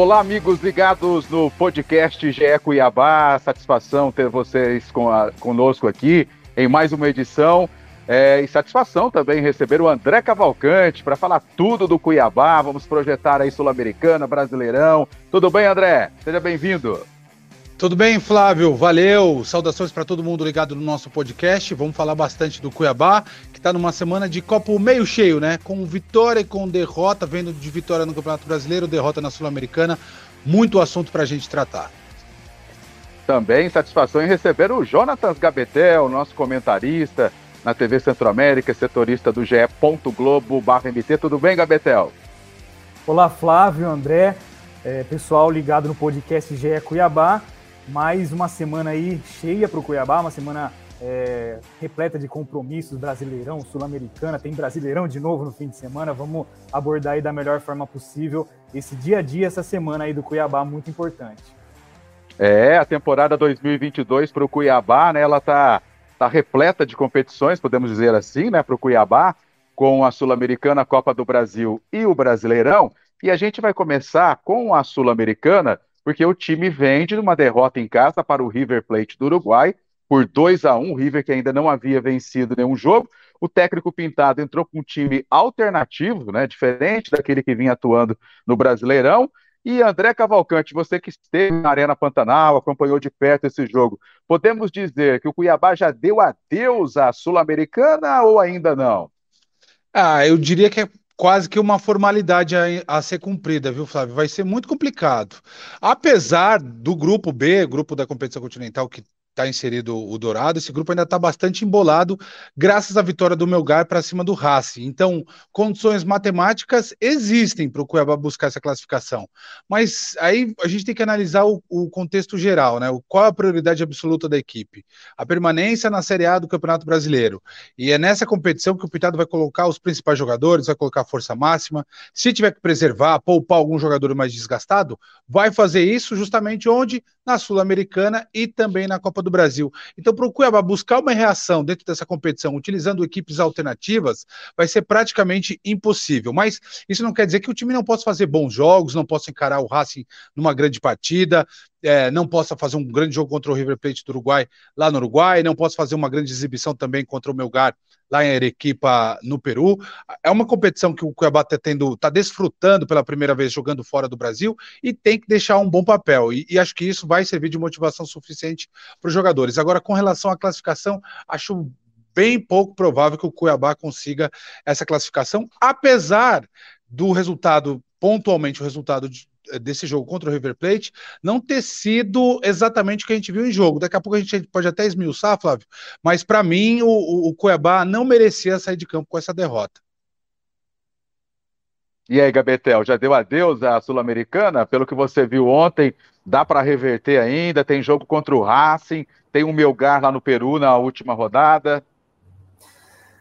Olá, amigos ligados no podcast GE Cuiabá. Satisfação ter vocês com a, conosco aqui em mais uma edição. É, e satisfação também receber o André Cavalcante para falar tudo do Cuiabá. Vamos projetar aí Sul-Americana, Brasileirão. Tudo bem, André? Seja bem-vindo. Tudo bem, Flávio? Valeu! Saudações para todo mundo ligado no nosso podcast. Vamos falar bastante do Cuiabá, que está numa semana de copo meio cheio, né? Com vitória e com derrota, vendo de vitória no Campeonato Brasileiro, derrota na Sul-Americana. Muito assunto para a gente tratar. Também satisfação em receber o Jonatas Gabetel, nosso comentarista, na TV Centro-América, setorista do GE. Globo MT. Tudo bem, Gabetel? Olá, Flávio, André, é, pessoal ligado no podcast GE Cuiabá. Mais uma semana aí cheia para o Cuiabá, uma semana é, repleta de compromissos, Brasileirão, Sul-Americana, tem Brasileirão de novo no fim de semana. Vamos abordar aí da melhor forma possível esse dia a dia, essa semana aí do Cuiabá, muito importante. É, a temporada 2022 para o Cuiabá, né? Ela tá está repleta de competições, podemos dizer assim, né, para o Cuiabá, com a Sul-Americana, a Copa do Brasil e o Brasileirão. E a gente vai começar com a Sul-Americana, porque o time vem de uma derrota em casa para o River Plate do Uruguai, por 2 a 1 o River que ainda não havia vencido nenhum jogo. O técnico Pintado entrou com um time alternativo, né, diferente daquele que vinha atuando no Brasileirão, e André Cavalcante, você que esteve na Arena Pantanal, acompanhou de perto esse jogo, podemos dizer que o Cuiabá já deu adeus à Sul-Americana ou ainda não? Ah, eu diria que é quase que uma formalidade a, a, ser cumprida, viu, Flávio? Vai ser muito complicado. Apesar do grupo B, grupo da competição continental, que está inserido o Dourado, esse grupo ainda está bastante embolado, graças à vitória do Melgar para cima do Racing. Então, condições matemáticas existem para o Cuiabá buscar essa classificação. Mas aí a gente tem que analisar o, o contexto geral, né? Qual a prioridade absoluta da equipe? A permanência na Série A do Campeonato Brasileiro. E é nessa competição que o Pitado vai colocar os principais jogadores, vai colocar a força máxima. Se tiver que preservar, poupar algum jogador mais desgastado, vai fazer isso justamente onde? Na Sul-Americana e também na Copa do do Brasil. Então, para o Cuiabá buscar uma reação dentro dessa competição, utilizando equipes alternativas, vai ser praticamente impossível. Mas isso não quer dizer que o time não possa fazer bons jogos, não possa encarar o Racing numa grande partida, é, não possa fazer um grande jogo contra o River Plate do Uruguai lá no Uruguai, não possa fazer uma grande exibição também contra o Melgar lá em Arequipa, no Peru. É uma competição que o Cuiabá está tendo, está desfrutando pela primeira vez jogando fora do Brasil e tem que deixar um bom papel. E, e acho que isso vai servir de motivação suficiente para os jogadores. Agora, com relação à classificação, acho bem pouco provável que o Cuiabá consiga essa classificação, apesar do resultado, pontualmente o resultado de, desse jogo contra o River Plate não ter sido exatamente o que a gente viu em jogo. Daqui a pouco a gente pode até esmiuçar, Flávio, mas para mim o, o Cuiabá não merecia sair de campo com essa derrota. E aí, Gabetel, já deu adeus à Sul-Americana? Pelo que você viu ontem, dá para reverter ainda? Tem jogo contra o Racing, tem o Melgar lá no Peru na última rodada.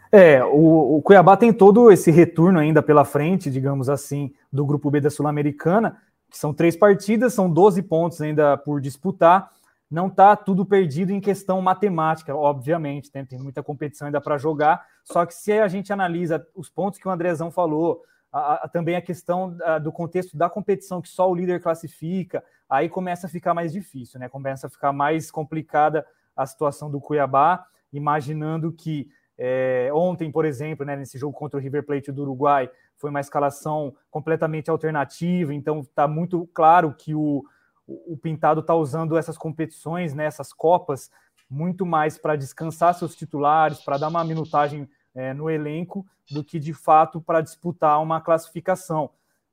É, o, o, Cuiabá tem todo esse retorno ainda pela frente, digamos assim, do grupo B da Sul-Americana são três partidas, são 12 pontos ainda por disputar. Não está tudo perdido em questão matemática, obviamente, né? tem muita competição ainda para jogar. Só que se a gente analisa os pontos que o Andrezão falou, a, a, também a questão a, do contexto da competição, que só o líder classifica, aí começa a ficar mais difícil, né? Começa a ficar mais complicada a situação do Cuiabá, imaginando que é, ontem, por exemplo, né, nesse jogo contra o River Plate do Uruguai, foi uma escalação completamente alternativa, então está muito claro que o, o Pintado está usando essas competições, né, essas Copas, muito mais para descansar seus titulares, para dar uma minutagem é, no elenco, do que de fato para disputar uma classificação.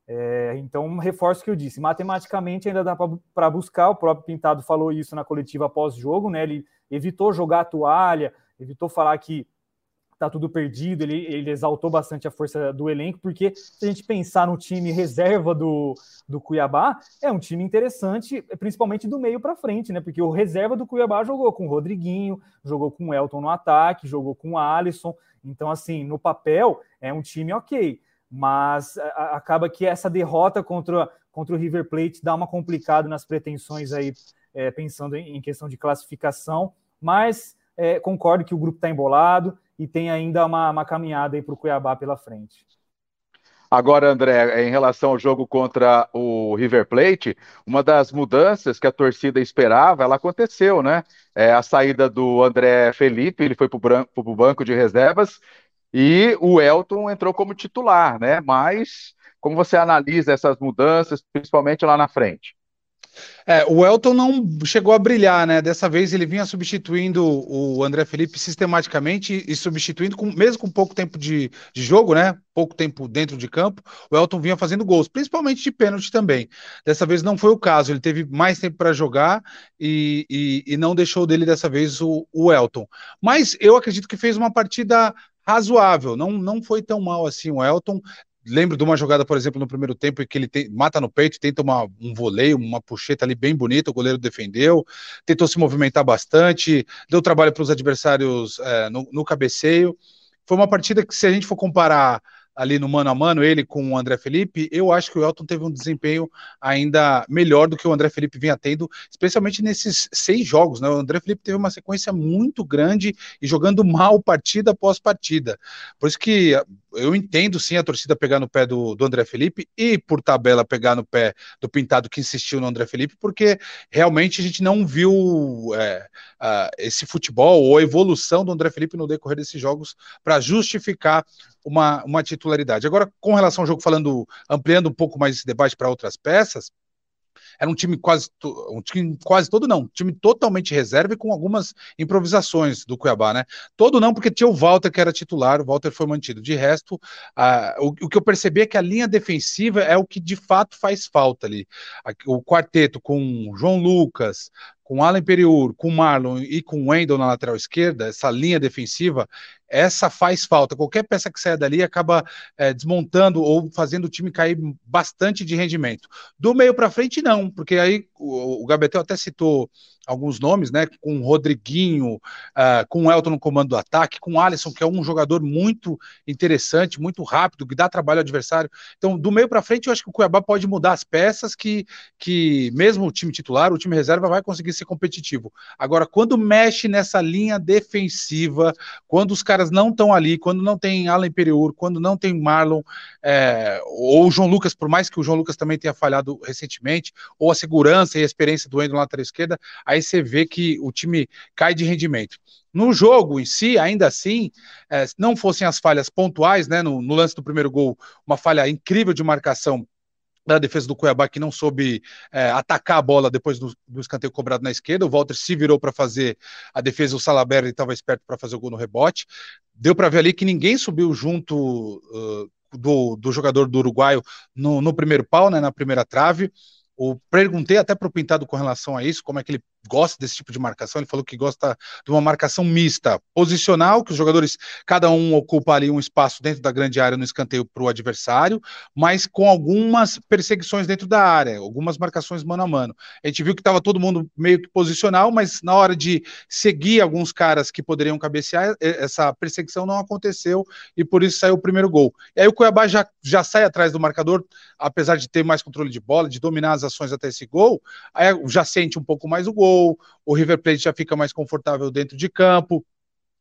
É, então, reforço o que eu disse, matematicamente ainda dá para buscar, o próprio Pintado falou isso na coletiva pós-jogo, né? Ele evitou jogar a toalha, evitou falar que tá tudo perdido, ele, ele exaltou bastante a força do elenco, porque se a gente pensar no time reserva do, do Cuiabá, é um time interessante, principalmente do meio para frente, né? Porque o reserva do Cuiabá jogou com o Rodriguinho, jogou com o Elton no ataque, jogou com o Alisson. Então, assim, no papel é um time ok. mas a, acaba que essa derrota contra, contra o River Plate dá uma complicada nas pretensões aí, é, pensando em, em, questão de classificação, mas é, concordo que o grupo está embolado e tem ainda uma, uma caminhada aí para o Cuiabá pela frente. Agora, André, em relação ao jogo contra o River Plate, uma das mudanças que a torcida esperava, ela aconteceu, né? É a saída do André Felipe, ele foi para o banco de reservas, e o Elton entrou como titular, né? Mas como você analisa essas mudanças, principalmente lá na frente? É, o Elton não chegou a brilhar, né? Dessa vez ele vinha substituindo o André Felipe sistematicamente e substituindo, com, mesmo com pouco tempo de, de jogo, né? Pouco tempo dentro de campo, o Elton vinha fazendo gols, principalmente de pênalti também. Dessa vez não foi o caso, ele teve mais tempo para jogar e, e, e, não deixou dele dessa vez o, o Elton. Mas eu acredito que fez uma partida razoável, não, não foi tão mal assim o Elton lembro de uma jogada, por exemplo, no primeiro tempo, em que ele mata no peito, tenta uma, um voleio, uma puxeta ali bem bonita, o goleiro defendeu, tentou se movimentar bastante, deu trabalho para os adversários é, no, no cabeceio. Foi uma partida que, se a gente for comparar ali no mano a mano, ele com o André Felipe, eu acho que o Elton teve um desempenho ainda melhor do que o André Felipe vinha tendo, especialmente nesses seis jogos, né? O André Felipe teve uma sequência muito grande e jogando mal partida após partida. Por isso que eu entendo sim a torcida pegar no pé do, do André Felipe e, por tabela, pegar no pé do Pintado que insistiu no André Felipe, porque realmente a gente não viu é, uh, esse futebol ou a evolução do André Felipe no decorrer desses jogos para justificar uma, uma titularidade. Agora, com relação ao jogo, falando, ampliando um pouco mais esse debate para outras peças, era um time quase um time quase todo não, um time totalmente reserva e com algumas improvisações do Cuiabá, né? Todo não porque tinha o Walter que era titular, o Walter foi mantido. De resto, o, o, que eu percebi é que a linha defensiva é o que de fato faz falta ali. O quarteto com João Lucas, com Alan Periur, com Marlon e com Wendel na lateral esquerda, essa linha defensiva, essa faz falta. Qualquer peça que saia dali acaba é, desmontando ou fazendo o time cair bastante de rendimento. Do meio para frente, não, porque aí o, o Gabetel até citou alguns nomes, né? Com Rodriguinho, uh, com Elton no comando do ataque, com Alisson, que é um jogador muito interessante, muito rápido, que dá trabalho ao adversário. Então, do meio para frente, eu acho que o Cuiabá pode mudar as peças que, que mesmo o time titular, o time reserva, vai conseguir ser competitivo. Agora, quando mexe nessa linha defensiva, quando os caras não estão ali, quando não tem Alan Imperiur, quando não tem Marlon, é, ou o João Lucas, por mais que o João Lucas também tenha falhado recentemente, ou a segurança e a experiência do Endo na lateral esquerda, aí você vê que o time cai de rendimento. No jogo em si, ainda assim, é, não fossem as falhas pontuais, né, no, no lance do primeiro gol, uma falha incrível de marcação da defesa do Cuiabá que não soube é, atacar a bola depois do, do, escanteio cobrado na esquerda. O Walter se virou para fazer a defesa, o Salaberry estava esperto para fazer o gol no rebote. Deu para ver ali que ninguém subiu junto uh, do, do, jogador do uruguaio no, no primeiro pau, né, na primeira trave. O, perguntei até para o Pintado com relação a isso, como é que ele gosta desse tipo de marcação. Ele falou que gosta de uma marcação mista, posicional, que os jogadores, cada um ocupa ali um espaço dentro da grande área no escanteio para o adversário, mas com algumas perseguições dentro da área, algumas marcações mano a mano. A gente viu que estava todo mundo meio que posicional, mas na hora de seguir alguns caras que poderiam cabecear, essa perseguição não aconteceu e por isso saiu o primeiro gol. E aí o Cuiabá já, já sai atrás do marcador, apesar de ter mais controle de bola, de dominar as ações até esse gol, aí já sente um pouco mais o gol gol, o River Plate já fica mais confortável dentro de campo,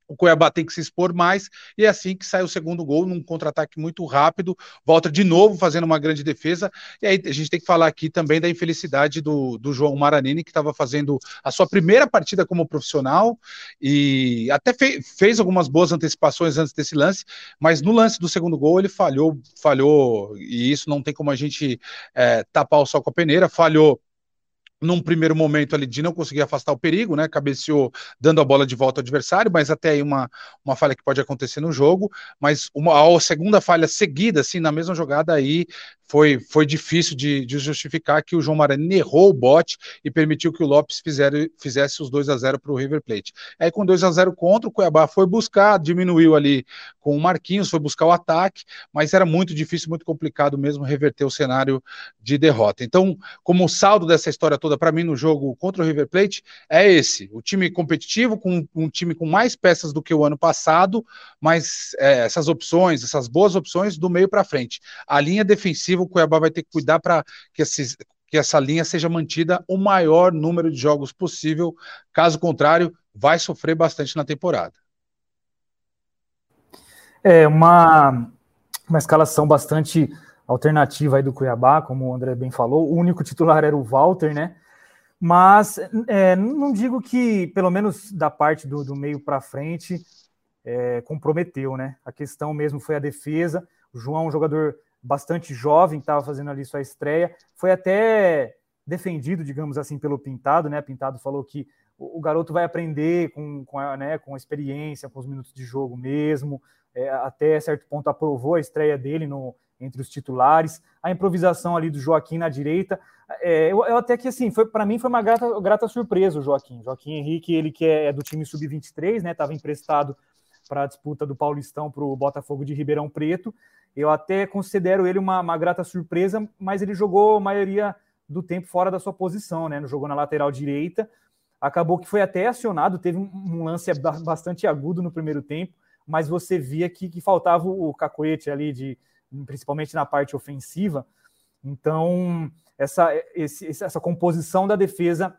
o Cuiabá tem que se expor mais, e é assim que sai o segundo gol, num contra-ataque muito rápido, volta de novo fazendo uma grande defesa, e aí a gente tem que falar aqui também da infelicidade do, do João Maranini, que estava fazendo a sua primeira partida como profissional, e até fe, fez algumas boas antecipações antes desse lance, mas no lance do segundo gol ele falhou, falhou, e isso não tem como a gente é, tapar o sol com a peneira, falhou num primeiro momento ali de não conseguir afastar o perigo, né? Cabeceou dando a bola de volta ao adversário, mas até aí uma, uma falha que pode acontecer no jogo. Mas uma a segunda falha seguida, assim, na mesma jogada aí, foi, foi difícil de, de justificar que o João Maranhão errou o bote e permitiu que o Lopes fizer, fizesse os 2 a 0 para o River Plate. Aí com 2 a 0 contra, o Cuiabá foi buscar, diminuiu ali com o Marquinhos, foi buscar o ataque, mas era muito difícil, muito complicado mesmo reverter o cenário de derrota. Então, como saldo dessa história toda toda para mim no jogo contra o River Plate é esse: o time competitivo, com um time com mais peças do que o ano passado, mas é, essas opções, essas boas opções do meio para frente. A linha defensiva, o Cuiabá vai ter que cuidar para que, que essa linha seja mantida o maior número de jogos possível. Caso contrário, vai sofrer bastante na temporada. É uma, uma escalação bastante alternativa aí do Cuiabá, como o André bem falou. O único titular era o Walter, né? Mas é, não digo que, pelo menos da parte do, do meio para frente, é, comprometeu, né? A questão mesmo foi a defesa. O João, um jogador bastante jovem, estava fazendo ali sua estreia, foi até defendido, digamos assim, pelo Pintado, né? Pintado falou que o, o garoto vai aprender com, com, a, né, com a experiência, com os minutos de jogo mesmo. É, até certo ponto aprovou a estreia dele no, entre os titulares, a improvisação ali do Joaquim na direita. É, eu, eu, até que assim, foi para mim foi uma grata, grata surpresa o Joaquim. Joaquim Henrique, ele que é, é do time sub-23, né? Estava emprestado para a disputa do Paulistão para o Botafogo de Ribeirão Preto. Eu até considero ele uma, uma, grata surpresa, mas ele jogou a maioria do tempo fora da sua posição, né? Não jogou na lateral direita. Acabou que foi até acionado, teve um, um lance bastante agudo no primeiro tempo, mas você via que, que faltava o cacoete ali de, principalmente na parte ofensiva. Então, essa, esse, essa composição da defesa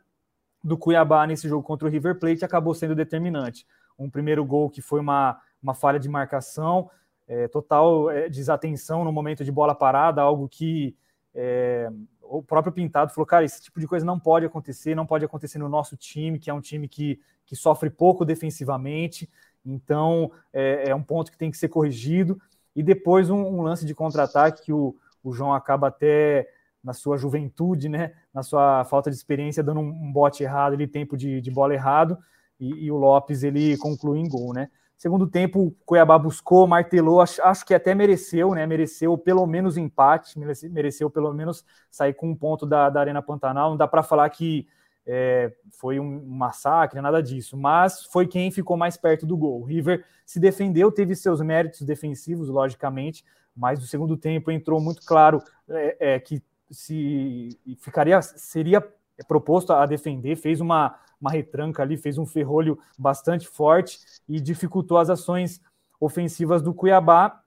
do Cuiabá nesse jogo contra o River Plate acabou sendo determinante. Um primeiro gol que foi uma, uma falha de marcação, é, total é, desatenção no momento de bola parada, algo que é, o próprio Pintado falou, cara, esse tipo de coisa não pode acontecer, não pode acontecer no nosso time, que é um time que, que sofre pouco defensivamente, então é, é um ponto que tem que ser corrigido e depois um, um lance de contra-ataque que o, o João acaba até na sua juventude, né, na sua falta de experiência, dando um, bote errado, ele tempo de, de bola errado, e, e, o Lopes ele conclui em gol, né. Segundo tempo, o Cuiabá buscou, martelou, acho, acho que até mereceu, né, mereceu pelo menos empate, mereceu, mereceu pelo menos sair com um ponto da, da Arena Pantanal, não dá para falar que é, foi um massacre, nada disso, mas foi quem ficou mais perto do gol. O River se defendeu, teve seus méritos defensivos, logicamente, mas no segundo tempo entrou muito claro é, é, que se ficaria, seria proposto a defender, fez uma, uma retranca ali, fez um ferrolho bastante forte e dificultou as ações ofensivas do Cuiabá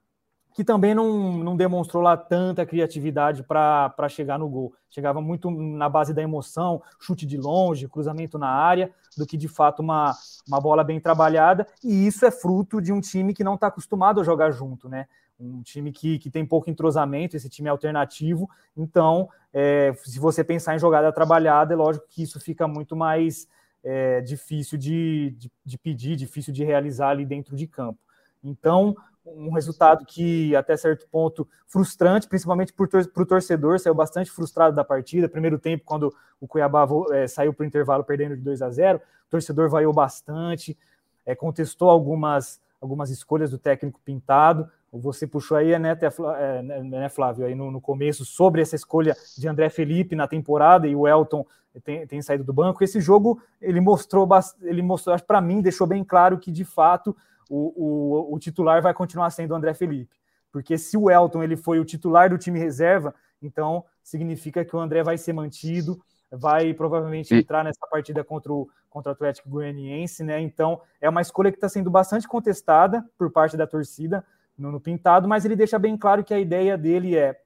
que também não, não demonstrou lá tanta criatividade para chegar no gol. Chegava muito na base da emoção, chute de longe, cruzamento na área, do que de fato uma, uma bola bem trabalhada. E isso é fruto de um time que não está acostumado a jogar junto, né? Um time que, que tem pouco entrosamento, esse time é alternativo. Então, é, se você pensar em jogada trabalhada, é lógico que isso fica muito mais é, difícil de, de, de pedir, difícil de realizar ali dentro de campo. Então, um resultado que, até certo ponto, frustrante, principalmente para o torcedor, saiu bastante frustrado da partida. Primeiro tempo, quando o Cuiabá é, saiu para o intervalo perdendo de 2 a 0, o torcedor vaiou bastante, é, contestou algumas, algumas escolhas do técnico Pintado. Você puxou aí, né, é, né, né, Flávio, aí no, no, começo, sobre essa escolha de André Felipe na temporada e o Elton tem, tem saído do banco. Esse jogo, ele mostrou, ele mostrou, para mim, deixou bem claro que, de fato, o, o, o titular vai continuar sendo o André Felipe. Porque se o Elton ele foi o titular do time reserva, então significa que o André vai ser mantido, vai provavelmente entrar nessa partida contra o, contra o Atlético Goianiense, né? Então é uma escolha que está sendo bastante contestada por parte da torcida no, no, Pintado, mas ele deixa bem claro que a ideia dele é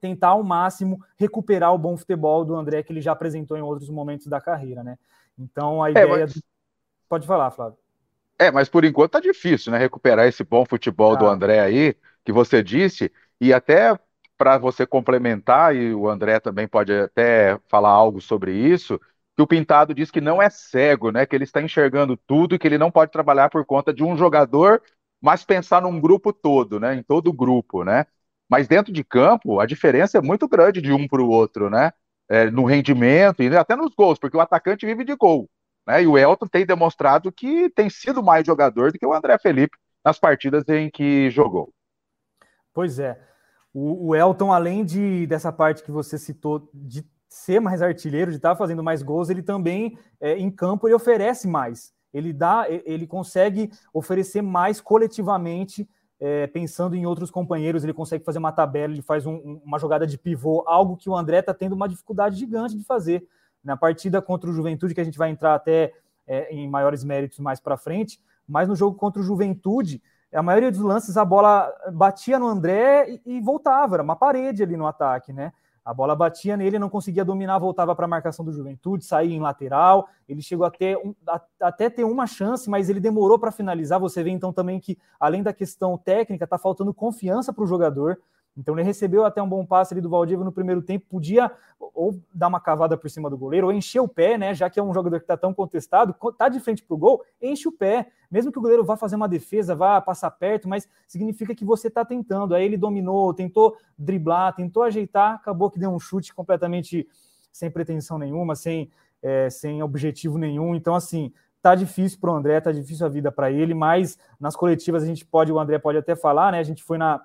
tentar ao máximo recuperar o bom futebol do André que ele já apresentou em outros momentos da carreira, né? Então a é, ideia. É, mas... do... Pode falar, Flávio. É, mas por enquanto tá difícil, né? Recuperar esse bom futebol ah. do André aí, que você disse, e até para você complementar, e o André também pode até falar algo sobre isso, que o Pintado diz que não é cego, né? Que ele está enxergando tudo e que ele não pode trabalhar por conta de um jogador, mas pensar num grupo todo, né? Em todo o grupo, né? Mas dentro de campo, a diferença é muito grande de um para o outro, né? É, no rendimento e até nos gols, porque o atacante vive de gol. Né? E o Elton tem demonstrado que tem sido mais jogador do que o André Felipe nas partidas em que jogou. Pois é. O, o Elton, além de dessa parte que você citou de ser mais artilheiro, de estar tá fazendo mais gols, ele também é, em campo ele oferece mais. Ele dá, ele consegue oferecer mais coletivamente, é, pensando em outros companheiros. Ele consegue fazer uma tabela, ele faz um, uma jogada de pivô, algo que o André está tendo uma dificuldade gigante de fazer Na partida contra o Juventude, que a gente vai entrar até é, em maiores méritos mais para frente, mas no jogo contra o Juventude, a maioria dos lances a bola batia no André e, e voltava, era uma parede ali no ataque, né? A bola batia nele, não conseguia dominar, voltava para a marcação do Juventude, saía em lateral. Ele chegou até, um, a, até ter uma chance, mas ele demorou para finalizar. Você vê então também que, além da questão técnica, está faltando confiança para o jogador. Então ele recebeu até um bom passe ali do Valdívia no primeiro tempo, podia ou dar uma cavada por cima do goleiro, ou encher o pé, né? Já que é um jogador que está tão contestado, tá de frente para o gol, enche o pé. Mesmo que o goleiro vá fazer uma defesa, vá passar perto, mas significa que você está tentando. Aí ele dominou, tentou driblar, tentou ajeitar, acabou que deu um chute completamente sem pretensão nenhuma, sem, é, sem objetivo nenhum. Então, assim, tá difícil para o André, tá difícil a vida para ele, mas nas coletivas a gente pode, o André pode até falar, né? A gente foi na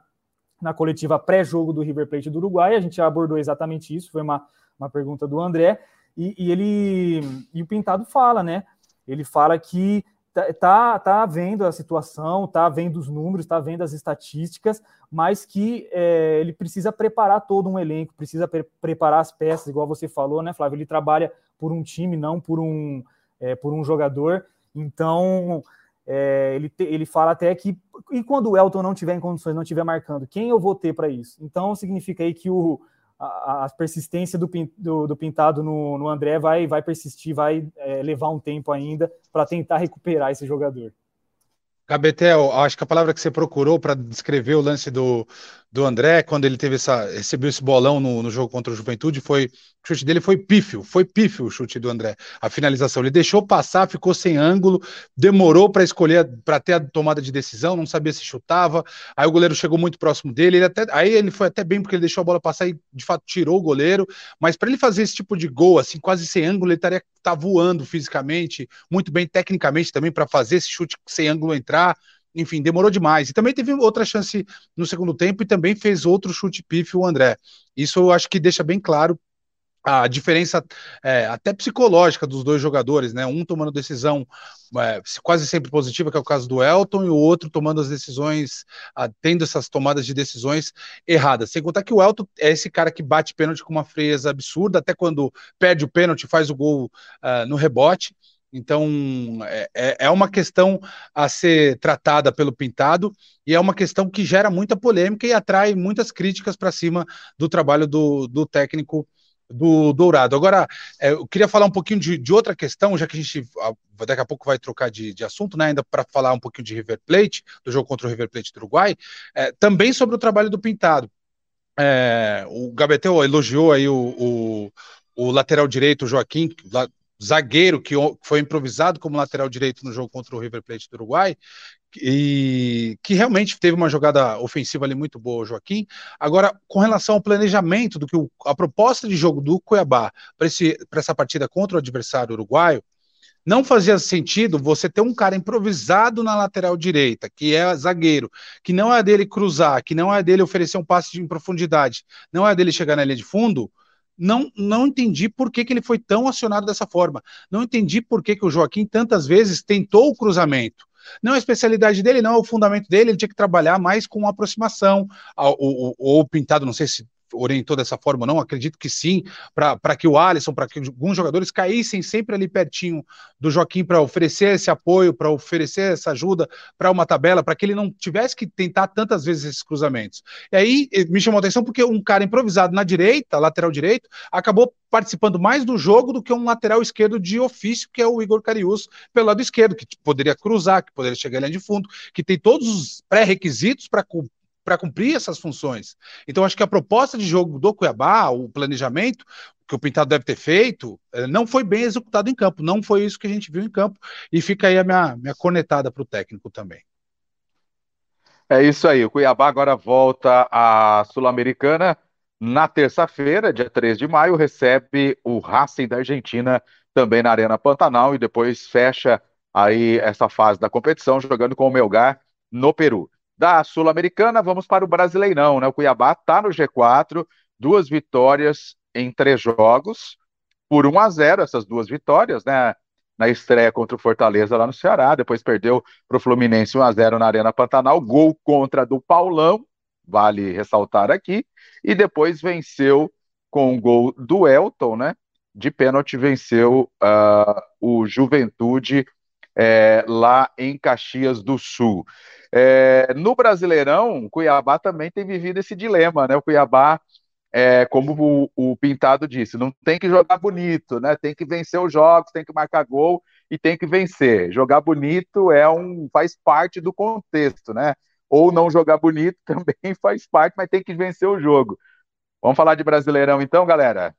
na coletiva pré-jogo do River Plate do Uruguai. A gente abordou exatamente isso, foi uma, uma pergunta do André. E, e ele e o Pintado fala, né? Ele fala que tá, tá, tá vendo a situação, tá vendo os números, tá vendo as estatísticas, mas que é, ele precisa preparar todo um elenco, precisa pre preparar as peças, igual você falou, né, Flávio? Ele trabalha por um time, não por um, é, por um jogador. Então, é, ele, te, ele fala até que, e quando o Elton não tiver em condições, não tiver marcando, quem eu vou ter para isso? Então significa aí que o, a, a persistência do, do, do, pintado no, no André vai, vai persistir, vai é, levar um tempo ainda para tentar recuperar esse jogador. Gabetel, acho que a palavra que você procurou para descrever o lance do, do André, quando ele teve essa, recebeu esse bolão no, no jogo contra o Juventude, foi o chute dele foi pífio, foi pífio o chute do André, a finalização. Ele deixou passar, ficou sem ângulo, demorou para escolher, para ter a tomada de decisão, não sabia se chutava. Aí o goleiro chegou muito próximo dele, ele até, aí ele foi até bem porque ele deixou a bola passar e de fato tirou o goleiro. Mas para ele fazer esse tipo de gol, assim, quase sem ângulo, ele estaria tá voando fisicamente, muito bem tecnicamente também para fazer esse chute sem ângulo entrar enfim, demorou demais. E também teve outra chance no segundo tempo e também fez outro chute pífio o André. Isso eu acho que deixa bem claro a diferença é, até psicológica dos dois jogadores, né? Um tomando decisão é, quase sempre positiva, que é o caso do Elton, e o outro tomando as decisões, a, tendo essas tomadas de decisões erradas. Sem contar que o Elton é esse cara que bate pênalti com uma frieza absurda, até quando perde o pênalti, faz o gol uh, no rebote. Então, é, é, é uma questão a ser tratada pelo Pintado e é uma questão que gera muita polêmica e atrai muitas críticas para cima do trabalho do, do técnico do Dourado. Agora, é, eu queria falar um pouquinho de, de, outra questão, já que a gente daqui a pouco vai trocar de, de assunto, né, ainda para falar um pouquinho de River Plate, do jogo contra o River Plate do Uruguai, é, também sobre o trabalho do Pintado. É, o Gabetel elogiou aí o, o, o lateral direito, o Joaquim, zagueiro que foi improvisado como lateral direito no jogo contra o River Plate do Uruguai, e que realmente teve uma jogada ofensiva ali muito boa, Joaquim. Agora, com relação ao planejamento do que o, a proposta de jogo do Cuiabá para essa partida contra o adversário uruguaio, não fazia sentido você ter um cara improvisado na lateral direita, que é zagueiro, que não é dele cruzar, que não é dele oferecer um passe em profundidade, não é dele chegar na linha de fundo, não, não entendi por que, que ele foi tão acionado dessa forma. Não entendi por que, que o Joaquim tantas vezes tentou o cruzamento. Não é a especialidade dele, não é o fundamento dele, ele tinha que trabalhar mais com aproximação. Ou pintado, não sei se orientou dessa forma ou não, acredito que sim, para que o Alisson, para que alguns jogadores caíssem sempre ali pertinho do Joaquim para oferecer esse apoio, para oferecer essa ajuda para uma tabela, para que ele não tivesse que tentar tantas vezes esses cruzamentos. E aí eh, me chamou a atenção porque um cara improvisado na direita, lateral direito, acabou participando mais do jogo do que um lateral esquerdo de ofício, que é o Igor Carius, pelo lado esquerdo, que poderia cruzar, que poderia chegar ali de fundo, que tem todos os pré-requisitos para para cumprir essas funções. Então, acho que a proposta de jogo do Cuiabá, o planejamento que o Pintado deve ter feito, eh, não foi bem executado em campo. Não foi isso que a gente viu em campo. E fica aí a minha, minha cornetada para o técnico também. É isso aí. O Cuiabá agora volta à Sul-Americana. Na terça-feira, dia 3 de maio, recebe o Racing da Argentina também na Arena Pantanal e depois fecha aí essa fase da competição jogando com o Melgar no Peru. Da Sul-Americana, vamos para o Brasileirão, né? O Cuiabá está no G4, duas vitórias em três jogos, por 1 a 0 essas duas vitórias, né? Na estreia contra o Fortaleza lá no Ceará, depois perdeu para o Fluminense 1 a 0 na Arena Pantanal, gol contra do Paulão, vale ressaltar aqui, e depois venceu com o gol do Elton, né? de pênalti venceu uh, o Juventude é, lá em Caxias do Sul. É, no Brasileirão, o Cuiabá também tem vivido esse dilema, né? O Cuiabá, é, como o, o, Pintado disse, não tem que jogar bonito, né? Tem que vencer os jogos, tem que marcar gol e tem que vencer. Jogar bonito é um faz parte do contexto, né? Ou não jogar bonito também faz parte, mas tem que vencer o jogo. Vamos falar de Brasileirão então, galera?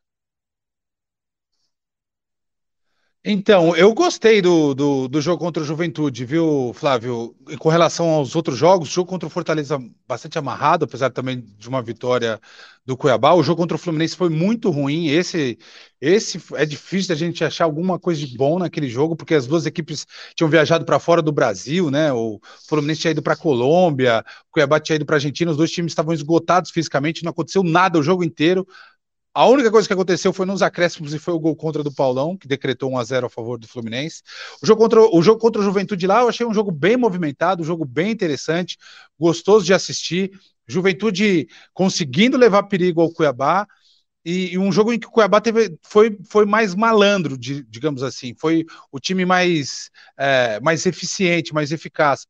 Então, eu gostei do, do, do, jogo contra o Juventude, viu, Flávio? E com relação aos outros jogos, o jogo contra o Fortaleza bastante amarrado, apesar também de uma vitória do Cuiabá. O jogo contra o Fluminense foi muito ruim. Esse, esse é difícil da gente achar alguma coisa de bom naquele jogo, porque as duas equipes tinham viajado para fora do Brasil, né? O Fluminense tinha ido para a Colômbia, o Cuiabá tinha ido para a Argentina. Os dois times estavam esgotados fisicamente, não aconteceu nada o jogo inteiro. A única coisa que aconteceu foi nos acréscimos e foi o gol contra do Paulão, que decretou 1 a 0 a favor do Fluminense. O jogo contra o jogo contra o Juventude lá, eu achei um jogo bem movimentado, um jogo bem interessante, gostoso de assistir. Juventude conseguindo levar perigo ao Cuiabá. E, e, um jogo em que o Cuiabá teve, foi, foi mais malandro, de, digamos assim, foi o time mais, é, mais eficiente, mais eficaz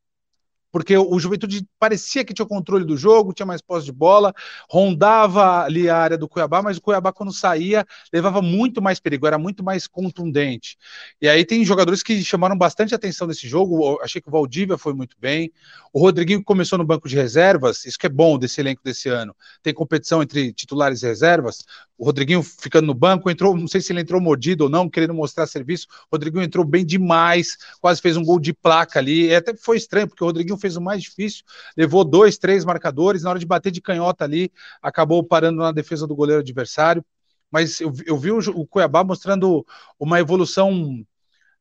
porque o Juventude parecia que tinha o controle do jogo, tinha mais posse de bola, rondava ali a área do Cuiabá, mas o Cuiabá, quando saía, levava muito mais perigo, era muito mais contundente. E aí tem jogadores que chamaram bastante atenção nesse jogo. Achei que o Valdívia foi muito bem. O Rodriguinho começou no banco de reservas, isso que é bom desse elenco desse ano. Tem competição entre titulares e reservas. O Rodriguinho ficando no banco, entrou, não sei se ele entrou mordido ou não, querendo mostrar serviço. O Rodriguinho entrou bem demais, quase fez um gol de placa ali. E até foi estranho, porque o Rodriguinho fez o mais difícil, levou dois, três marcadores, na hora de bater de canhota ali, acabou parando na defesa do goleiro adversário. Mas eu, eu vi o, o Cuiabá mostrando uma evolução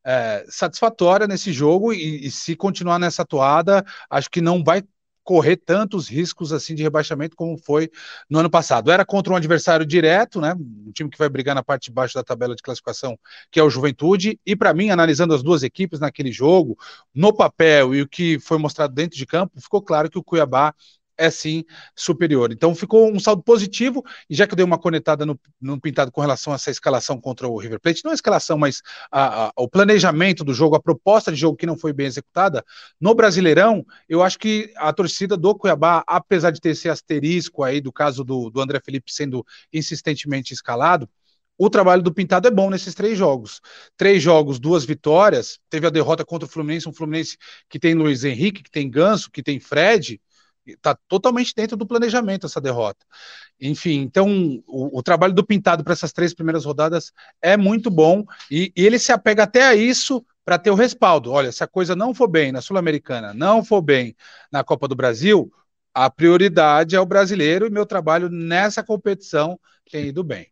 é, satisfatória nesse jogo e, e, se continuar nessa toada, acho que não vai correr tantos riscos assim de rebaixamento como foi no ano passado. Era contra um adversário direto, né? Um time que vai brigar na parte de baixo da tabela de classificação, que é o Juventude. E para mim, analisando as duas equipes naquele jogo, no papel e o que foi mostrado dentro de campo, ficou claro que o Cuiabá é sim superior. Então ficou um saldo positivo, e já que eu dei uma conectada no, no pintado com relação a essa escalação contra o River Plate, não a escalação, mas a, a, o planejamento do jogo, a proposta de jogo que não foi bem executada, no Brasileirão, eu acho que a torcida do Cuiabá, apesar de ter esse asterisco aí do caso do, do André Felipe sendo insistentemente escalado, o trabalho do Pintado é bom nesses três jogos. Três jogos, duas vitórias. Teve a derrota contra o Fluminense, um Fluminense que tem Luiz Henrique, que tem Ganso, que tem Fred, Está totalmente dentro do planejamento essa derrota. Enfim, então o, o trabalho do Pintado para essas três primeiras rodadas é muito bom e, e ele se apega até a isso para ter o respaldo. Olha, se a coisa não for bem na Sul-Americana, não for bem na Copa do Brasil, a prioridade é o brasileiro e meu trabalho nessa competição tem ido bem.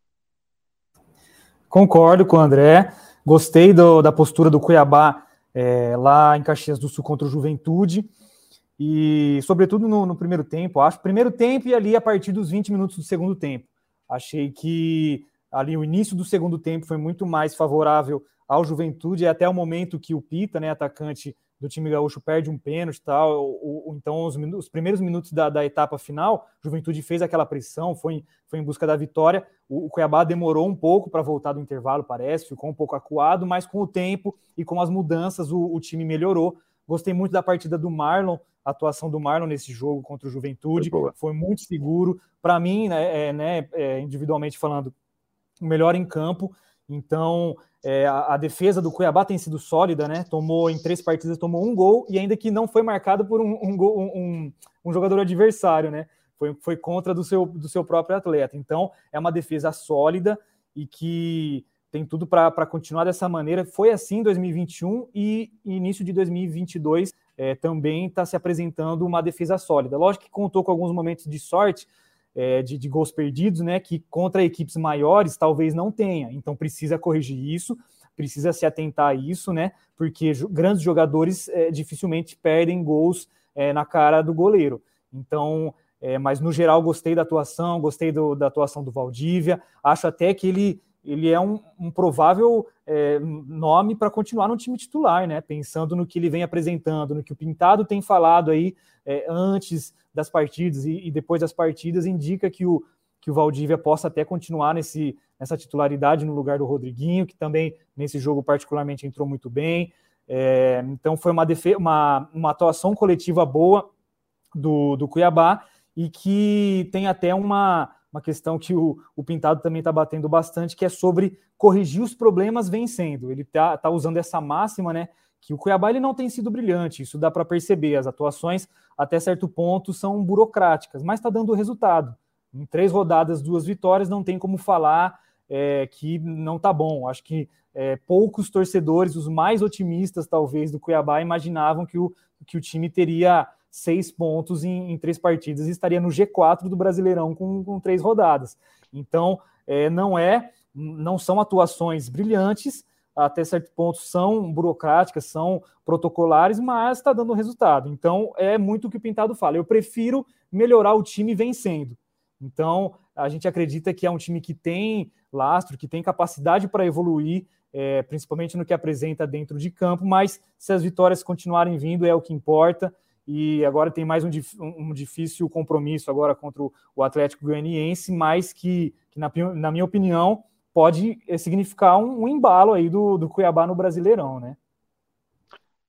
Concordo com o André. Gostei do, da postura do Cuiabá é, lá em Caxias do Sul contra o Juventude. E, sobretudo, no, no, primeiro tempo, acho. Primeiro tempo e ali a partir dos 20 minutos do segundo tempo. Achei que ali o início do segundo tempo foi muito mais favorável ao Juventude, até o momento que o Pita, né, atacante do time gaúcho, perde um pênalti e tal. O, o, então, os, os, primeiros minutos da, da, etapa final, Juventude fez aquela pressão, foi, foi em busca da vitória. O, o Cuiabá demorou um pouco para voltar do intervalo, parece, ficou um pouco acuado, mas com o tempo e com as mudanças, o, o time melhorou. Gostei muito da partida do Marlon, a atuação do Marlon nesse jogo contra o Juventude. Foi, foi muito seguro. Para mim, né, é, né, é, individualmente falando, o melhor em campo. Então, é, a, a, defesa do Cuiabá tem sido sólida, né? Tomou em três partidas, tomou um gol, e ainda que não foi marcado por um, um, um, um jogador adversário, né? Foi, foi contra do seu, do seu próprio atleta. Então, é uma defesa sólida e que tem tudo para continuar dessa maneira. Foi assim em 2021 e início de 2022 é, também está se apresentando uma defesa sólida. Lógico que contou com alguns momentos de sorte, é, de, de, gols perdidos, né? Que contra equipes maiores talvez não tenha. Então precisa corrigir isso, precisa se atentar a isso, né? Porque grandes jogadores é, dificilmente perdem gols é, na cara do goleiro. Então, é, mas no geral gostei da atuação, gostei do, da atuação do Valdívia. Acho até que ele ele é um, um provável é, nome para continuar no time titular, né? Pensando no que ele vem apresentando, no que o Pintado tem falado aí é, antes das partidas e, e, depois das partidas, indica que o, que o Valdívia possa até continuar nesse, nessa titularidade no lugar do Rodriguinho, que também nesse jogo particularmente entrou muito bem. É, então foi uma, uma, uma atuação coletiva boa do, do Cuiabá e que tem até uma, uma questão que o, o Pintado também está batendo bastante, que é sobre corrigir os problemas vencendo. Ele está tá usando essa máxima, né? Que o Cuiabá ele não tem sido brilhante, isso dá para perceber. As atuações, até certo ponto, são burocráticas, mas está dando resultado. Em três rodadas, duas vitórias, não tem como falar é, que não está bom. Acho que é, poucos torcedores, os mais otimistas, talvez, do Cuiabá, imaginavam que o, que o time teria seis pontos em, em, três partidas e estaria no G4 do Brasileirão com, com três rodadas. Então, é, não é, não são atuações brilhantes, até certo ponto são burocráticas, são protocolares, mas está dando resultado. Então, é muito o que o Pintado fala. Eu prefiro melhorar o time vencendo. Então, a gente acredita que é um time que tem lastro, que tem capacidade para evoluir, é, principalmente no que apresenta dentro de campo, mas se as vitórias continuarem vindo, é o que importa e agora tem mais um, um difícil compromisso agora contra o Atlético Goianiense, mas que, que na, na, minha opinião, pode eh, significar um, um embalo aí do, do Cuiabá no Brasileirão, né?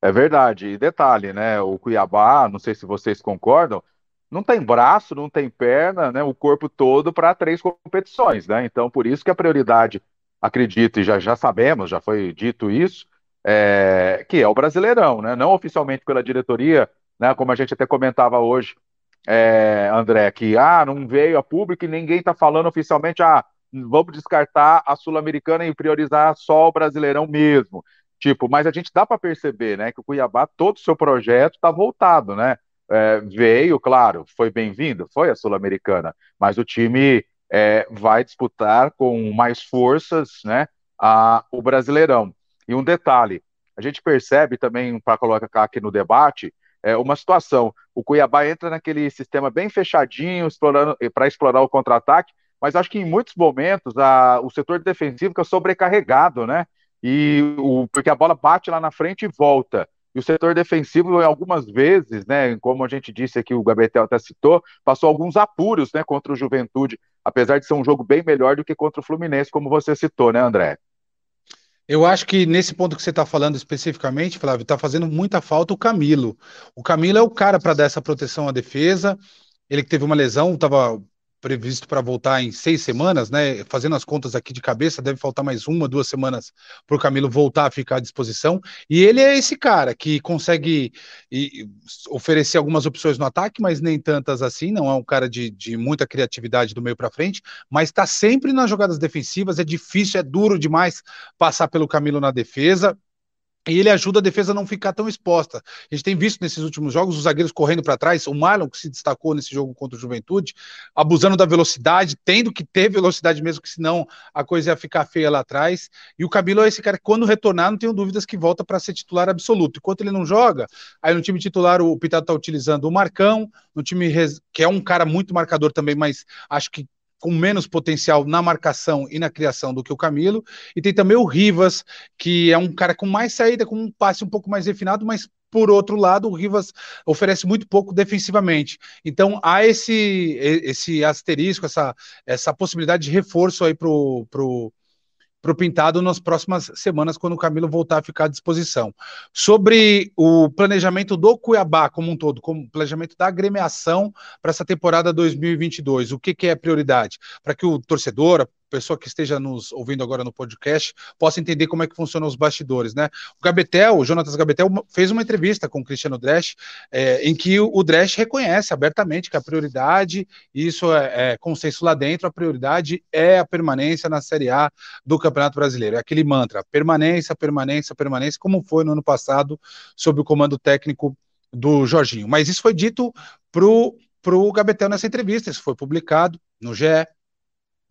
É verdade. E detalhe, né? O Cuiabá, não sei se vocês concordam, não tem braço, não tem perna, né? O corpo todo para três competições, né? Então, por isso que a prioridade, acredito, e já, já sabemos, já foi dito isso, é, que é o Brasileirão, né? Não oficialmente pela diretoria né? Como a gente até comentava hoje, é, André, que ah, não veio a público e ninguém está falando oficialmente, ah, vamos descartar a Sul-Americana e priorizar só o Brasileirão mesmo. Tipo, mas a gente dá para perceber, né, que o Cuiabá, todo o seu projeto está voltado, né? É, veio, claro, foi bem-vindo, foi a Sul-Americana, mas o time é, vai disputar com mais forças, né, a, o Brasileirão. E um detalhe, a gente percebe também, para colocar aqui no debate, é, uma situação. O Cuiabá entra naquele sistema bem fechadinho, para explorar o contra-ataque, mas acho que em muitos momentos a, o setor defensivo fica sobrecarregado, né? E o, porque a bola bate lá na frente e volta. E o setor defensivo, algumas vezes, né, como a gente disse aqui, o Gabetel até citou, passou alguns apuros né, contra o Juventude, apesar de ser um jogo bem melhor do que contra o Fluminense, como você citou, né, André? Eu acho que nesse ponto que você está falando especificamente, Flávio, está fazendo muita falta o Camilo. O Camilo é o cara para dar essa proteção à defesa. Ele que teve uma lesão, estava previsto para voltar em seis semanas, né? Fazendo as contas aqui de cabeça, deve faltar mais uma, duas semanas para o Camilo voltar a ficar à disposição. E ele é esse cara que consegue e, oferecer algumas opções no ataque, mas nem tantas assim. Não é um cara de, de muita criatividade do meio para frente, mas está sempre nas jogadas defensivas. É difícil, é duro demais passar pelo Camilo na defesa. E ele ajuda a defesa a não ficar tão exposta. A gente tem visto nesses últimos jogos os zagueiros correndo para trás, o Marlon, que se destacou nesse jogo contra o Juventude, abusando da velocidade, tendo que ter velocidade mesmo, que senão a coisa ia ficar feia lá atrás. E o Camilo é esse cara que, quando retornar, não tenho dúvidas que volta para ser titular absoluto. Enquanto ele não joga, aí no time titular o Pitado está utilizando o Marcão, no time que é um cara muito marcador também, mas acho que com menos potencial na marcação e na criação do que o Camilo. E tem também o Rivas, que é um cara com mais saída, com um passe um pouco mais refinado, mas por outro lado, o Rivas oferece muito pouco defensivamente. Então há esse esse asterisco, essa, essa possibilidade de reforço aí pro, pro, para o Pintado nas próximas semanas, quando o Camilo voltar a ficar à disposição. Sobre o planejamento do Cuiabá como um todo, como planejamento da agremiação para essa temporada 2022, o que, que é prioridade? Para que o torcedor, pessoa que esteja nos ouvindo agora no podcast possa entender como é que funcionam os bastidores, né? O Gabetel, o Jonatas Gabetel, fez uma entrevista com o Cristiano Dresch, é, em que o, Dresch reconhece abertamente que a prioridade, isso é, é consenso lá dentro, a prioridade é a permanência na Série A do Campeonato Brasileiro. É aquele mantra, permanência, permanência, permanência, como foi no ano passado, sob o comando técnico do Jorginho. Mas isso foi dito pro pro Gabetel nessa entrevista, isso foi publicado no GE,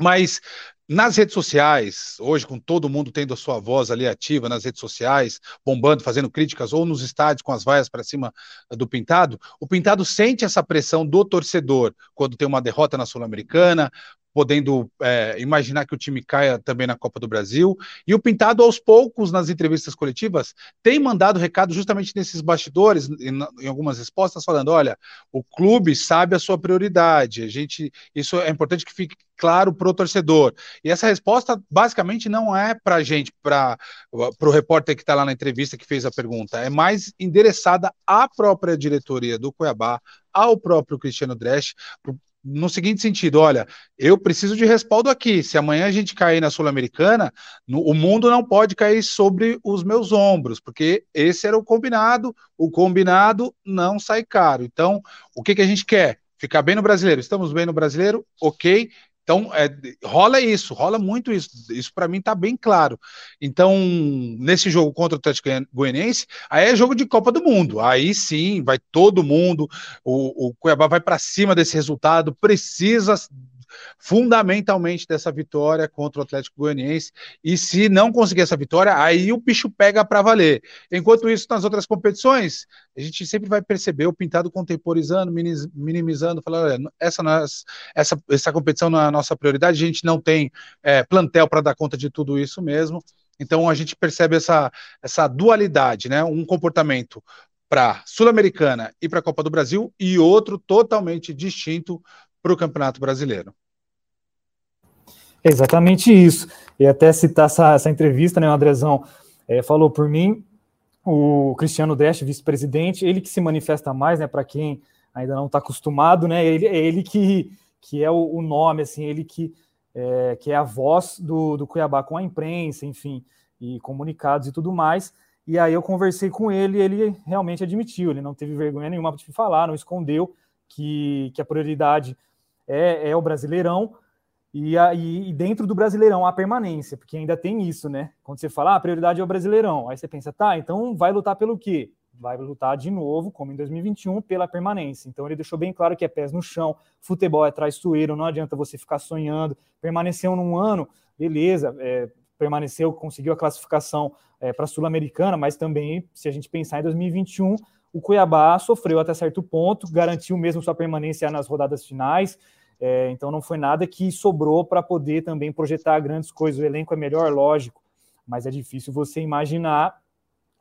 mas nas redes sociais, hoje, com todo mundo tendo a sua voz ali ativa nas redes sociais, bombando, fazendo críticas, ou nos estádios com as vaias para cima do Pintado, o Pintado sente essa pressão do torcedor quando tem uma derrota na Sul-Americana, podendo é, imaginar que o time caia também na Copa do Brasil. E o Pintado, aos poucos, nas entrevistas coletivas, tem mandado recado justamente nesses bastidores, em, em algumas respostas, falando: olha, o clube sabe a sua prioridade. A gente, isso é importante que fique claro para o torcedor. E essa resposta basicamente não é para a gente, para o repórter que está lá na entrevista que fez a pergunta, é mais endereçada à própria diretoria do Cuiabá, ao próprio Cristiano Dresch, no seguinte sentido: olha, eu preciso de respaldo aqui. Se amanhã a gente cair na Sul-Americana, o mundo não pode cair sobre os meus ombros, porque esse era o combinado, o combinado não sai caro. Então, o que, que a gente quer? Ficar bem no brasileiro. Estamos bem no brasileiro, ok. Então, é, rola isso, rola muito isso. Isso para mim está bem claro. Então, nesse jogo contra o Atlético Goianiense, aí é jogo de Copa do Mundo. Aí sim, vai todo mundo. O, o Cuiabá vai para cima desse resultado, precisa fundamentalmente dessa vitória contra o Atlético Goianiense. E se não conseguir essa vitória, aí o bicho pega para valer. Enquanto isso, nas outras competições, a gente sempre vai perceber o pintado contemporizando, minimizando, falando: essa, essa, essa competição não é a nossa prioridade, a gente não tem é, plantel para dar conta de tudo isso mesmo. Então a gente percebe essa, essa dualidade, né? Um comportamento para Sul-Americana e para a Copa do Brasil e outro totalmente distinto para o Campeonato Brasileiro. exatamente isso. E até citar essa, essa entrevista, né, o Andrezão é, falou por mim, o Cristiano Deste, vice-presidente, ele que se manifesta mais, né, para quem ainda não está acostumado, né, ele, é ele que, que é o, o nome, assim, ele que é, que é a voz do, do Cuiabá com a imprensa, enfim, e comunicados e tudo mais. E aí eu conversei com ele ele realmente admitiu, ele não teve vergonha nenhuma de falar, não escondeu que, que a prioridade é, é o Brasileirão, e, a, e, dentro do Brasileirão a permanência, porque ainda tem isso, né? Quando você fala, ah, a prioridade é o Brasileirão, aí você pensa, tá, então vai lutar pelo quê? Vai lutar de novo, como em 2021, pela permanência. Então ele deixou bem claro que é pés no chão, futebol é traiçoeiro, não adianta você ficar sonhando. Permaneceu num ano, beleza, é, permaneceu, conseguiu a classificação é, para a Sul-Americana, mas também, se a gente pensar em 2021, o Cuiabá sofreu até certo ponto, garantiu mesmo sua permanência nas rodadas finais, é, então não foi nada que sobrou para poder também projetar grandes coisas. O elenco é melhor, lógico, mas é difícil você imaginar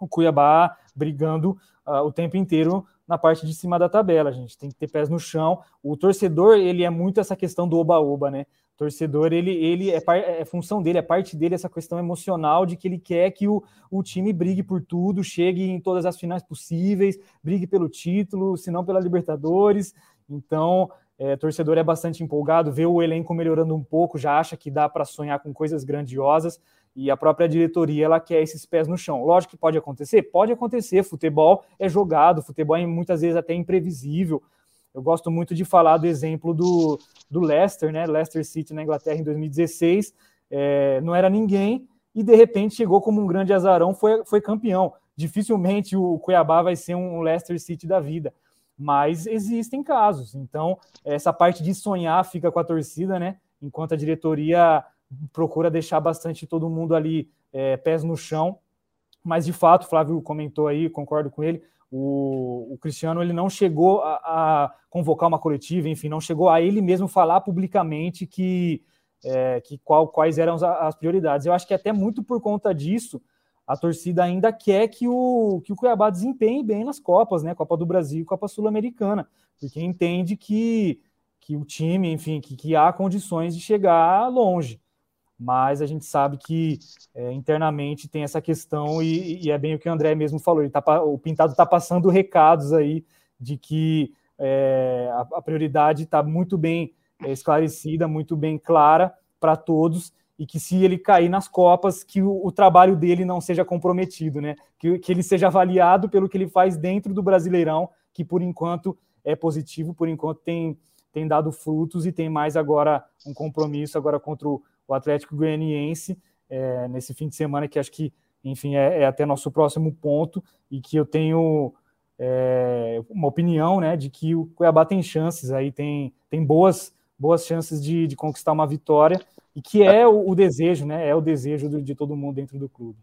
o Cuiabá brigando uh, o tempo inteiro na parte de cima da tabela. Gente tem que ter pés no chão. O torcedor, ele é muito essa questão do oba-oba, né? Torcedor, ele, ele é, é, função dele, é parte dele essa questão emocional de que ele quer que o, o time brigue por tudo, chegue em todas as finais possíveis, brigue pelo título, se não pela Libertadores. Então, é, torcedor é bastante empolgado, vê o elenco melhorando um pouco, já acha que dá para sonhar com coisas grandiosas e a própria diretoria ela quer esses pés no chão. Lógico que pode acontecer, pode acontecer. Futebol é jogado, futebol é muitas vezes até imprevisível. Eu gosto muito de falar do exemplo do, do Leicester, né? Leicester City na Inglaterra em 2016, é, não era ninguém e de repente chegou como um grande azarão, foi, foi campeão. Dificilmente o Cuiabá vai ser um Leicester City da vida mas existem casos. Então, essa parte de sonhar fica com a torcida, né? Enquanto a diretoria procura deixar bastante todo mundo ali é, pés no chão. Mas, de fato, Flávio comentou aí, concordo com ele, o, o Cristiano ele não chegou a, a, convocar uma coletiva, enfim, não chegou a ele mesmo falar publicamente que, é, que qual, quais eram as prioridades. Eu acho que até muito por conta disso, a torcida ainda quer que o, que o Cuiabá desempenhe bem nas Copas, né? Copa do Brasil e Copa Sul-Americana, porque entende que, que o time, enfim, que, que há condições de chegar longe. Mas a gente sabe que é, internamente tem essa questão, e, e, é bem o que o André mesmo falou. Ele tá, o Pintado está passando recados aí de que é, a, a, prioridade está muito bem é, esclarecida, muito bem clara para todos, e que se ele cair nas Copas, que o, o, trabalho dele não seja comprometido, né? Que, que ele seja avaliado pelo que ele faz dentro do Brasileirão, que por enquanto é positivo, por enquanto tem, tem dado frutos e tem mais agora um compromisso agora contra o, o Atlético Goianiense é, nesse fim de semana, que acho que, enfim, é, é, até nosso próximo ponto e que eu tenho é, uma opinião, né, de que o Cuiabá tem chances aí, tem, tem boas, boas chances de, de conquistar uma vitória e que é o, o desejo, né? É o desejo de todo mundo dentro do clube.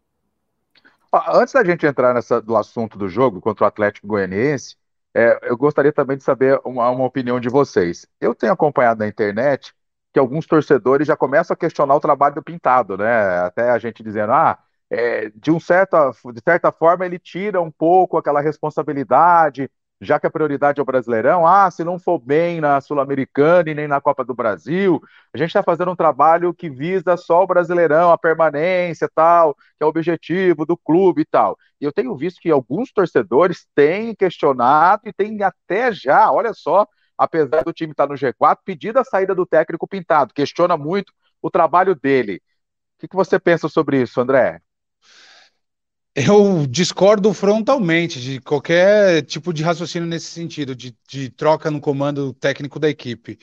Antes da gente entrar nessa, do assunto do jogo contra o Atlético Goianiense, é, eu gostaria também de saber uma, uma, opinião de vocês. Eu tenho acompanhado na internet que alguns torcedores já começam a questionar o trabalho do Pintado, né? Até a gente dizendo, ah, é, de, um certa, de certa forma ele tira um pouco aquela responsabilidade, já que a prioridade é o Brasileirão, ah, se não for bem na Sul-Americana e nem na Copa do Brasil, a gente está fazendo um trabalho que visa só o Brasileirão, a permanência tal, que é o objetivo do clube e tal. E eu tenho visto que alguns torcedores têm questionado e têm até já, olha só, apesar do time estar no G4, pedido a saída do técnico Pintado, questiona muito o trabalho dele. O que, que você pensa sobre isso, André? Eu discordo frontalmente de qualquer tipo de raciocínio nesse sentido, de, de troca no comando técnico da equipe.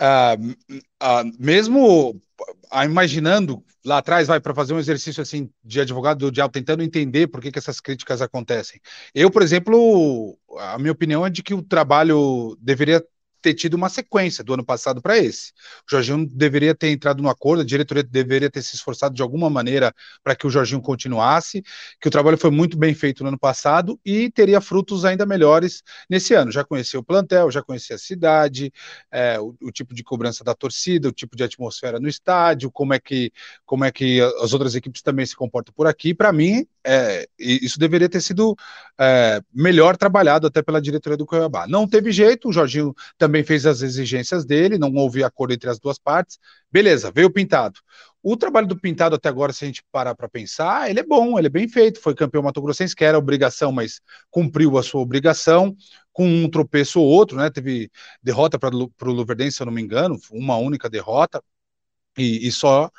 Uh, uh, mesmo imaginando lá atrás, vai para fazer um exercício assim de advogado de tentando entender por que, que essas críticas acontecem. Eu, por exemplo, a minha opinião é de que o trabalho deveria ter tido uma sequência do ano passado para esse. O Jorginho deveria ter entrado no acordo, a diretoria deveria ter se esforçado de alguma maneira para que o Jorginho continuasse, que o trabalho foi muito bem feito no ano passado e teria frutos ainda melhores nesse ano. Já conhecia o plantel, já conhecia a cidade, é, o, o, tipo de cobrança da torcida, o tipo de atmosfera no estádio, como é que, como é que as outras equipes também se comportam por aqui. Para mim, é, isso deveria ter sido é, melhor trabalhado até pela diretoria do Cuiabá. Não teve jeito, o Jorginho também também fez as exigências dele, não houve acordo entre as duas partes. Beleza, veio o Pintado. O trabalho do Pintado até agora, se a gente parar para pensar, ele é bom, ele é bem feito. Foi campeão Mato Grossense, que era obrigação, mas cumpriu a sua obrigação, com um tropeço ou outro, né? Teve derrota para o Luverdense, se eu não me engano, uma única derrota, e, e só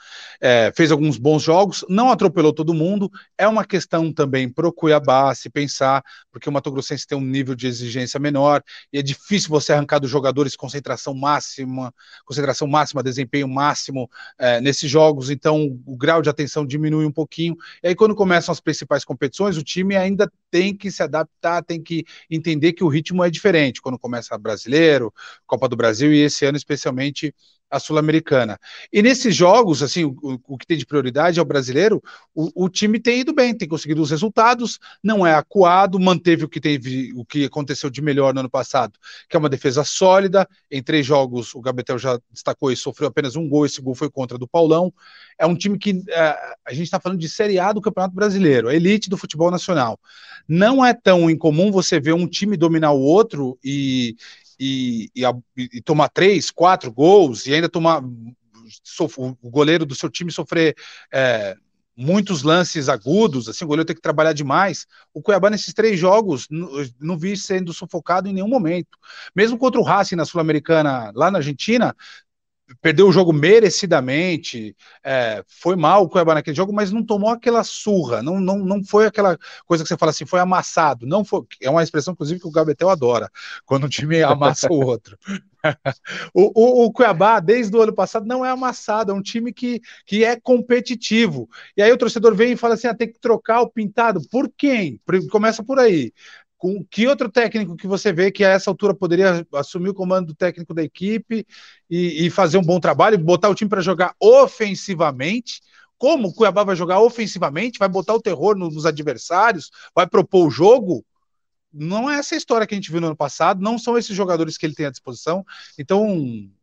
é, fez alguns bons jogos, não atropelou todo mundo. É uma questão também para o Cuiabá se pensar, porque o Mato Grossense tem um nível de exigência menor e é difícil você arrancar dos jogadores concentração máxima, concentração máxima, desempenho máximo é, nesses jogos. Então o grau de atenção diminui um pouquinho. E aí quando começam as principais competições, o time ainda tem que se adaptar, tem que entender que o ritmo é diferente. Quando começa brasileiro, Copa do Brasil e esse ano especialmente a Sul-Americana. E nesses jogos, assim, o, o, que tem de prioridade é o brasileiro, o, o, time tem ido bem, tem conseguido os resultados, não é acuado, manteve o que teve, o que aconteceu de melhor no ano passado, que é uma defesa sólida. Em três jogos, o Gabetel já destacou e sofreu apenas um gol, esse gol foi contra do Paulão. É um time que é, a gente está falando de Série A do Campeonato Brasileiro, a elite do futebol nacional. Não é tão incomum você ver um time dominar o outro e, e, e, e tomar três, quatro gols e ainda tomar o goleiro do seu time sofrer é, muitos lances agudos, assim, o goleiro tem que trabalhar demais. O Cuiabá, nesses três jogos, não vi sendo sufocado em nenhum momento. Mesmo contra o Racing na Sul-Americana, lá na Argentina, perdeu o jogo merecidamente, é, foi mal o Cuiabá naquele jogo, mas não tomou aquela surra, não, não, não foi aquela coisa que você fala assim, foi amassado, não foi, é uma expressão, inclusive, que o Gabetel adora, quando o time amassa o outro. o, o, o, Cuiabá, desde o ano passado, não é amassado, é um time que, que é competitivo. E aí o torcedor vem e fala assim: ah, tem que trocar o pintado. Por quem? Começa por aí com que outro técnico que você vê que a essa altura poderia assumir o comando do técnico da equipe e, e fazer um bom trabalho, botar o time para jogar ofensivamente? Como o Cuiabá vai jogar ofensivamente? Vai botar o terror nos adversários? Vai propor o jogo? Não é essa história que a gente viu no ano passado, não são esses jogadores que ele tem à disposição. Então,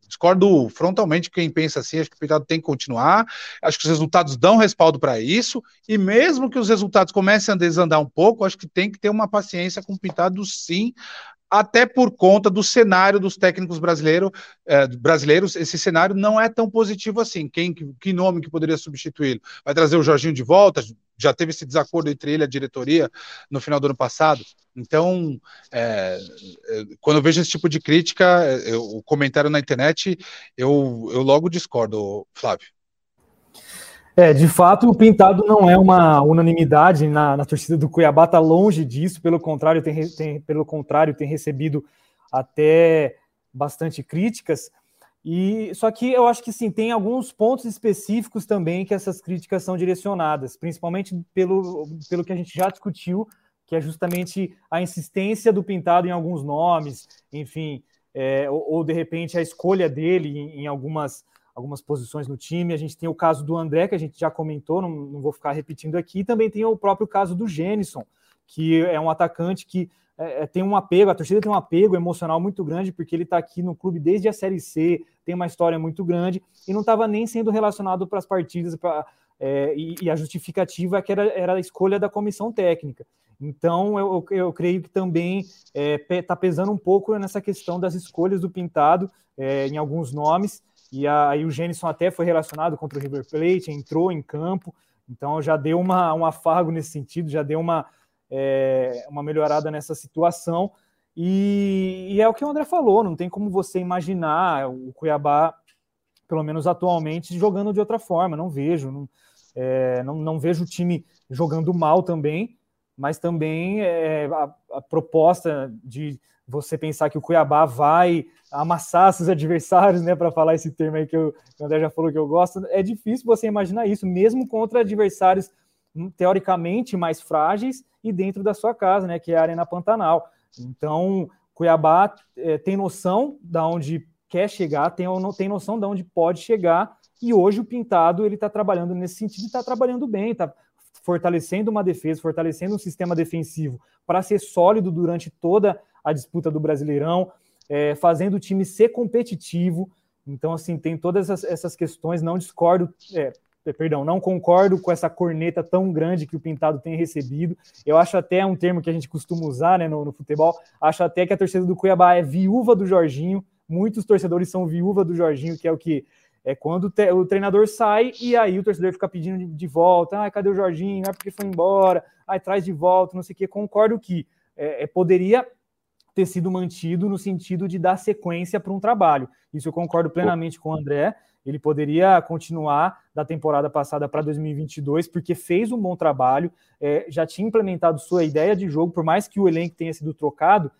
discordo frontalmente quem pensa assim, acho que o Pintado tem que continuar, acho que os resultados dão respaldo para isso, e mesmo que os resultados comecem a desandar um pouco, acho que tem que ter uma paciência com o Pintado sim, até por conta do cenário dos técnicos brasileiro, eh, brasileiros, esse cenário não é tão positivo assim. Quem, que nome que poderia substituí-lo? Vai trazer o Jorginho de volta? Já teve esse desacordo entre ele e a diretoria no final do ano passado. Então, é, é, quando eu vejo esse tipo de crítica, eu, o comentário na internet, eu, eu logo discordo, Flávio. É, de fato, o Pintado não é uma unanimidade na, na torcida do Cuiabá, está longe disso, pelo contrário, tem, tem, pelo contrário, tem recebido até bastante críticas. E só que eu acho que sim, tem alguns pontos específicos também que essas críticas são direcionadas, principalmente pelo, pelo que a gente já discutiu que é justamente a insistência do Pintado em alguns nomes, enfim, é, ou, ou, de repente a escolha dele em, em, algumas, algumas posições no time. A gente tem o caso do André, que a gente já comentou, não, não vou ficar repetindo aqui. Também tem o próprio caso do Gênison, que é um atacante que é, é tem um apego, a torcida tem um apego emocional muito grande, porque ele está aqui no clube desde a Série C, tem uma história muito grande e não estava nem sendo relacionado para as partidas pra, é, e, e, a justificativa é que era, era a escolha da comissão técnica. Então, eu, eu creio que também está é, tá pesando um pouco nessa questão das escolhas do Pintado é, em alguns nomes. E aí o Gênison até foi relacionado contra o River Plate, entrou em campo, então já deu uma, um afago nesse sentido, já deu uma, é, uma melhorada nessa situação. E, e, é o que o André falou, não tem como você imaginar o Cuiabá, pelo menos atualmente, jogando de outra forma. Não vejo, não, é, não, não, vejo o time jogando mal também, mas também é, a, a, proposta de você pensar que o Cuiabá vai amassar seus adversários, né, para falar esse termo aí que, eu, que o André já falou que eu gosto, é difícil você imaginar isso, mesmo contra adversários hum, teoricamente mais frágeis e dentro da sua casa, né, que é a Arena Pantanal. Então, Cuiabá é, tem noção da onde quer chegar, tem, tem noção de onde pode chegar, e hoje o Pintado ele está trabalhando nesse sentido, está trabalhando bem, está fortalecendo uma defesa, fortalecendo um sistema defensivo para ser sólido durante toda a disputa do Brasileirão, é, fazendo o time ser competitivo. Então, assim, tem todas essas, essas questões, não discordo, é, perdão, não concordo com essa corneta tão grande que o Pintado tem recebido. Eu acho até um termo que a gente costuma usar né, no, no futebol, acho até que a torcida do Cuiabá é viúva do Jorginho. Muitos torcedores são viúva do Jorginho, que é o que é quando o treinador sai e aí o torcedor fica pedindo de, de volta. Ah, cadê o Jorginho? Ah, porque foi embora. Ah, traz de volta, não sei o quê. Concordo que é, é, poderia ter sido mantido no sentido de dar sequência para um trabalho. Isso eu concordo plenamente com o André. Ele poderia continuar da temporada passada para 2022, porque fez um bom trabalho, é, já tinha implementado sua ideia de jogo, por mais que o elenco tenha sido trocado,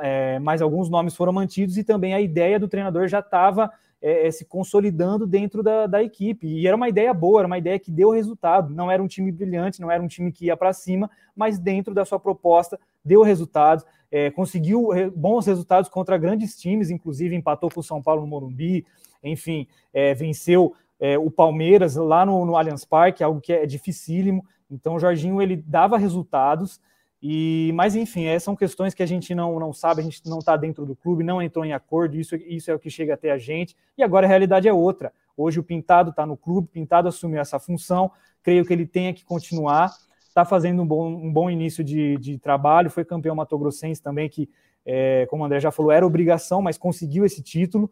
é, mas alguns nomes foram mantidos e também a ideia do treinador já estava é, é, se consolidando dentro da, da, equipe. E era uma ideia boa, era uma ideia que deu resultado. Não era um time brilhante, não era um time que ia para cima, mas dentro da sua proposta deu resultados. É, conseguiu bons resultados contra grandes times, inclusive empatou com o São Paulo no Morumbi, enfim, é, venceu é, o Palmeiras lá no, no Allianz Parque, algo que é dificílimo. Então, o Jorginho ele dava resultados. E, mas enfim, é, são questões que a gente não, não sabe, a gente não está dentro do clube, não entrou em acordo, isso, isso é o que chega até a gente, e agora a realidade é outra. Hoje o Pintado está no clube, Pintado assumiu essa função, creio que ele tenha que continuar, está fazendo um bom, um bom início de, de trabalho, foi campeão matogrossense também, que, é, como o André já falou, era obrigação, mas conseguiu esse título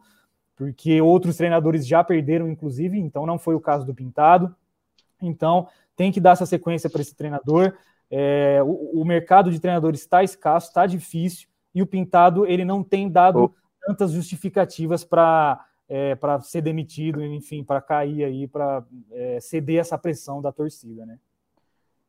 porque outros treinadores já perderam, inclusive, então não foi o caso do Pintado. Então, tem que dar essa sequência para esse treinador. É, o, o, mercado de treinadores está escasso, está difícil, e o Pintado ele não tem dado oh. tantas justificativas para é, para ser demitido, enfim, para cair aí, para é, ceder essa pressão da torcida, né?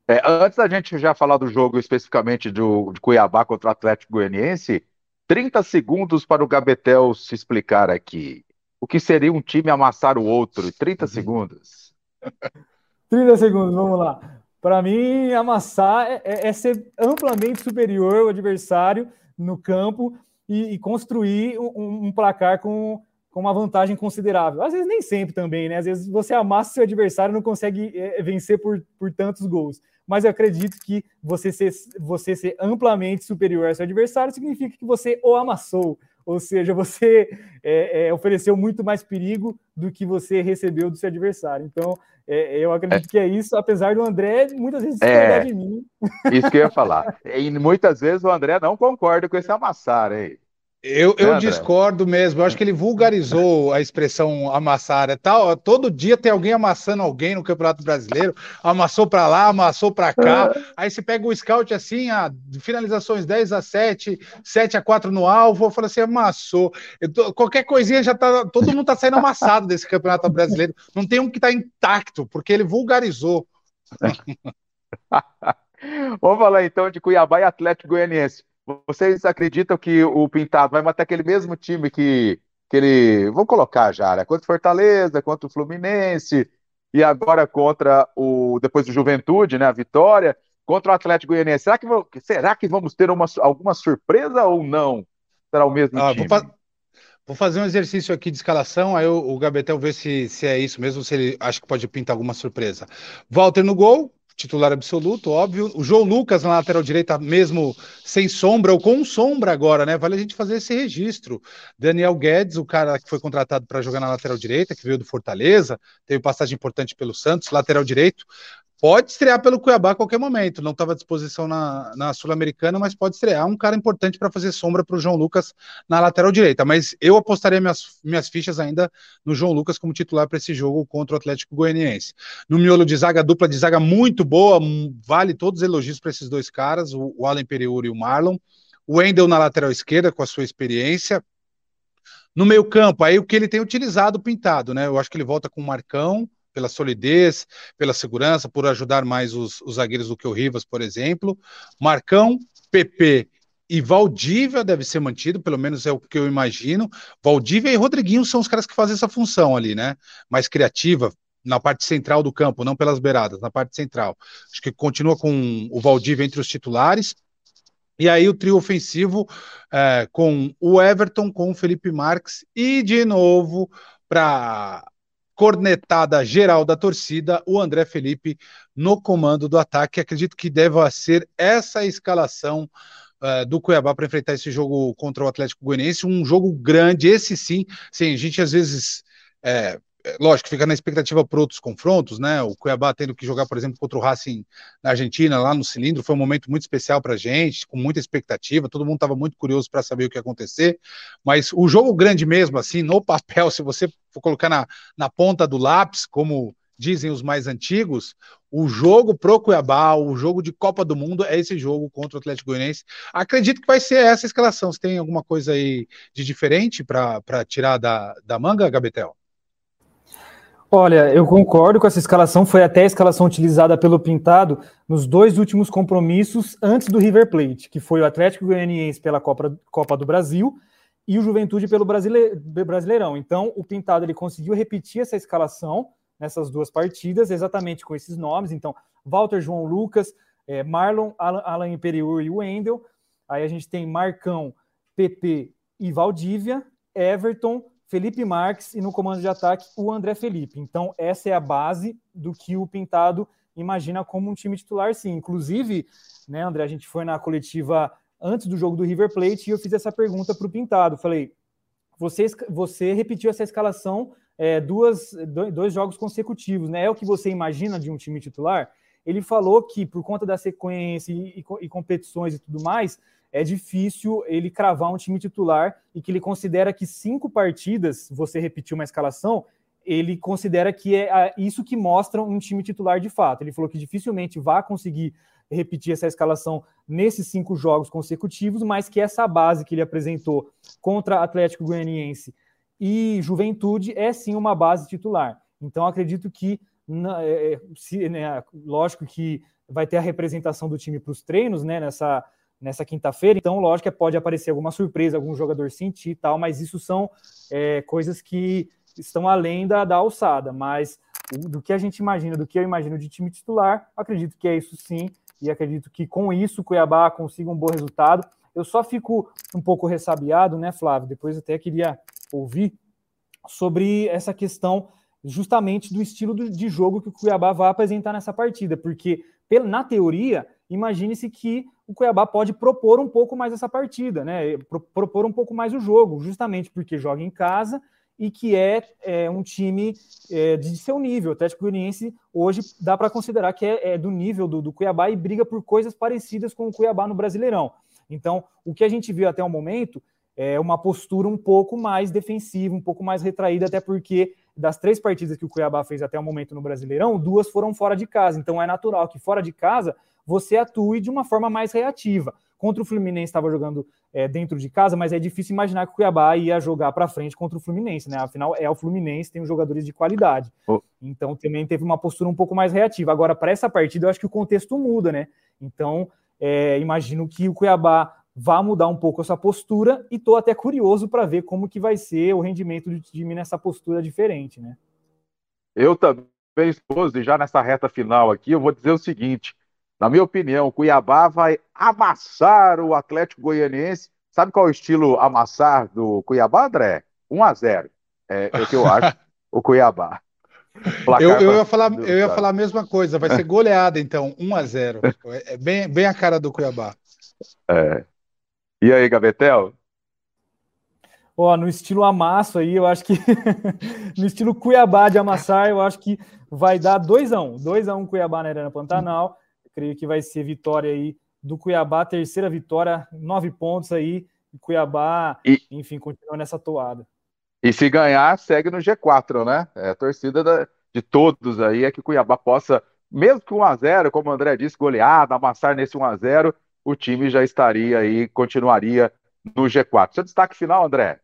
É, antes da gente já falar do jogo especificamente do, de Cuiabá contra o Atlético Goianiense, 30 segundos para o Gabetel se explicar aqui. O que seria um time amassar o outro? 30 uhum. segundos. 30 segundos, vamos lá. Para mim, amassar é, é, é, ser amplamente superior ao adversário no campo e, e construir um, um, placar com, com uma vantagem considerável. Às vezes nem sempre também, né? Às vezes você amassa seu adversário e não consegue é, vencer por, por tantos gols mas eu acredito que você ser, você ser amplamente superior ao seu adversário significa que você o amassou, ou seja, você é, é, ofereceu muito mais perigo do que você recebeu do seu adversário. Então, é, eu acredito é. que é isso, apesar do André muitas vezes discordar é. de mim. Isso que eu ia falar. E muitas vezes o André não concorda com esse amassar aí. Eu, eu discordo mesmo. Eu acho que ele vulgarizou a expressão amassar. É tal, todo dia tem alguém amassando alguém no Campeonato Brasileiro. Amassou para lá, amassou para cá. Aí você pega o scout assim, a finalizações 10 a 7, 7 a 4 no alvo. Eu falo assim, amassou. Tô, qualquer coisinha já tá. Todo mundo tá saindo amassado desse Campeonato Brasileiro. Não tem um que tá intacto, porque ele vulgarizou. Vamos falar então de Cuiabá e Atlético Goianiense. Vocês acreditam que o Pintado vai matar aquele mesmo time que, que ele. Vou colocar já, né? Contra o Fortaleza, contra o Fluminense, e agora contra o. Depois do Juventude, né? A vitória, contra o Atlético Goianiense. Será que, será que vamos ter uma, alguma surpresa ou não? Será o mesmo ah, time? Vou, fa vou, fazer um exercício aqui de escalação, aí o, o Gabetel vê se, se é isso mesmo, se ele acha que pode pintar alguma surpresa. Walter no gol, titular absoluto, óbvio. O João Lucas na lateral direita, mesmo sem sombra ou com sombra agora, né? Vale a gente fazer esse registro. Daniel Guedes, o cara que foi contratado para jogar na lateral direita, que veio do Fortaleza, teve passagem importante pelo Santos, lateral direito. Pode estrear pelo Cuiabá a qualquer momento. Não estava à disposição na, na Sul-Americana, mas pode estrear. Um cara importante para fazer sombra para o João Lucas na lateral direita. Mas eu apostaria minhas, minhas fichas ainda no João Lucas como titular para esse jogo contra o Atlético Goianiense. No miolo de zaga, dupla de zaga muito boa. Vale todos os elogios para esses dois caras, o, o Allen Periuri e o Marlon. O Wendel na lateral esquerda, com a sua experiência. No meio-campo, aí o que ele tem utilizado pintado, né? Eu acho que ele volta com o Marcão pela solidez, pela segurança, por ajudar mais os, os zagueiros do que o Rivas, por exemplo. Marcão, PP e Valdívia deve ser mantido, pelo menos é o que eu imagino. Valdívia e Rodriguinho são os caras que fazem essa função ali, né? Mais criativa, na parte central do campo, não pelas beiradas, na parte central. Acho que continua com o Valdívia entre os titulares. E aí o trio ofensivo é, com o Everton, com o Felipe Marques e de novo para cornetada geral da torcida, o André Felipe no comando do ataque. Acredito que deva ser essa a escalação uh, do Cuiabá para enfrentar esse jogo contra o Atlético Goianiense. Um jogo grande, esse sim. Sim, a gente às vezes. É, lógico, fica na expectativa para outros confrontos, né? O Cuiabá tendo que jogar, por exemplo, contra o Racing na Argentina, lá no cilindro, foi um momento muito especial para a gente, com muita expectativa, todo mundo estava muito curioso para saber o que ia acontecer. Mas o jogo grande mesmo, assim, no papel, se você for colocar na, na ponta do lápis, como dizem os mais antigos, o jogo pro Cuiabá, o jogo de Copa do Mundo é esse jogo contra o Atlético Goianiense. Acredito que vai ser essa escalação. Você tem alguma coisa aí de diferente para tirar da, da manga, Gabetel? Olha, eu concordo com essa escalação. Foi até a escalação utilizada pelo Pintado nos dois últimos compromissos antes do River Plate, que foi o Atlético Goianiense pela Copa, Copa do Brasil e o Juventude pelo Brasile... Brasileirão. Então, o Pintado ele conseguiu repetir essa escalação nessas duas partidas, exatamente com esses nomes. Então, Walter João Lucas, é, Marlon, Alan Imperiur e Wendel. Aí a gente tem Marcão, PP e Valdívia, Everton, Felipe Marques e no comando de ataque o André Felipe. Então, essa é a base do que o Pintado imagina como um time titular, sim. Inclusive, né, André, a gente foi na coletiva antes do jogo do River Plate e eu fiz essa pergunta para o Pintado. Falei, você, você repetiu essa escalação é, duas, dois jogos consecutivos, né? É o que você imagina de um time titular? Ele falou que, por conta da sequência e, e, e competições e tudo mais, é difícil ele cravar um time titular e que ele considera que cinco partidas, você repetiu uma escalação, ele considera que é isso que mostra um time titular de fato. Ele falou que dificilmente vai conseguir repetir essa escalação nesses cinco jogos consecutivos, mas que essa base que ele apresentou contra Atlético Goianiense e Juventude é sim uma base titular. Então acredito que, é, é, se, né, lógico que vai ter a representação do time para os treinos, né, nessa nessa quinta-feira. Então, lógico pode aparecer alguma surpresa, algum jogador sentir e tal, mas isso são é, coisas que estão além da, da alçada. Mas do que a gente imagina, do que eu imagino de time titular, acredito que é isso sim, e acredito que com isso o Cuiabá consiga um bom resultado. Eu só fico um pouco ressabiado, né, Flávio? Depois até queria ouvir sobre essa questão justamente do estilo de jogo que o Cuiabá vai apresentar nessa partida, porque na teoria, imagine-se que o Cuiabá pode propor um pouco mais essa partida, né? Propor um pouco mais o jogo, justamente porque joga em casa e que é, é um time é, de seu nível. O Atlético Goianiense hoje dá para considerar que é, é do nível do, do, Cuiabá e briga por coisas parecidas com o Cuiabá no Brasileirão. Então, o que a gente viu até o momento é uma postura um pouco mais defensiva, um pouco mais retraída, até porque das três partidas que o Cuiabá fez até o momento no Brasileirão, duas foram fora de casa. Então é natural que fora de casa você atue de uma forma mais reativa. Contra o Fluminense estava jogando é, dentro de casa, mas é difícil imaginar que o Cuiabá ia jogar para frente contra o Fluminense, né? Afinal, é o Fluminense, tem os jogadores de qualidade. Oh. Então também teve uma postura um pouco mais reativa. Agora, para essa partida, eu acho que o contexto muda, né? Então, é, imagino que o Cuiabá vá mudar um pouco essa postura e estou até curioso para ver como que vai ser o rendimento do time nessa postura diferente, né? Eu também, esposo, e já nessa reta final aqui, eu vou dizer o seguinte: na minha opinião, o Cuiabá vai amassar o Atlético Goianiense. Sabe qual é o estilo amassar do Cuiabá, André? 1 a 0 É, é o que eu acho, o Cuiabá. Eu, eu, ia falar, eu ia falar a mesma coisa, vai ser goleada então, 1 a 0 É bem, bem a cara do Cuiabá. É. E aí, Gabetel? Ó, no estilo amasso aí, eu acho que no estilo Cuiabá de amassar, eu acho que vai dar 2 a 1 2 a 1 Cuiabá na Arena Pantanal. Creio que vai ser vitória aí do Cuiabá, terceira vitória, nove pontos aí. Cuiabá, e, enfim, continua nessa toada. E se ganhar, segue no G4, né? É a torcida da, de todos aí é que Cuiabá possa, mesmo que 1x0, como o André disse, goleada, amassar nesse 1x0, o time já estaria aí, continuaria no G4. Seu destaque final, André?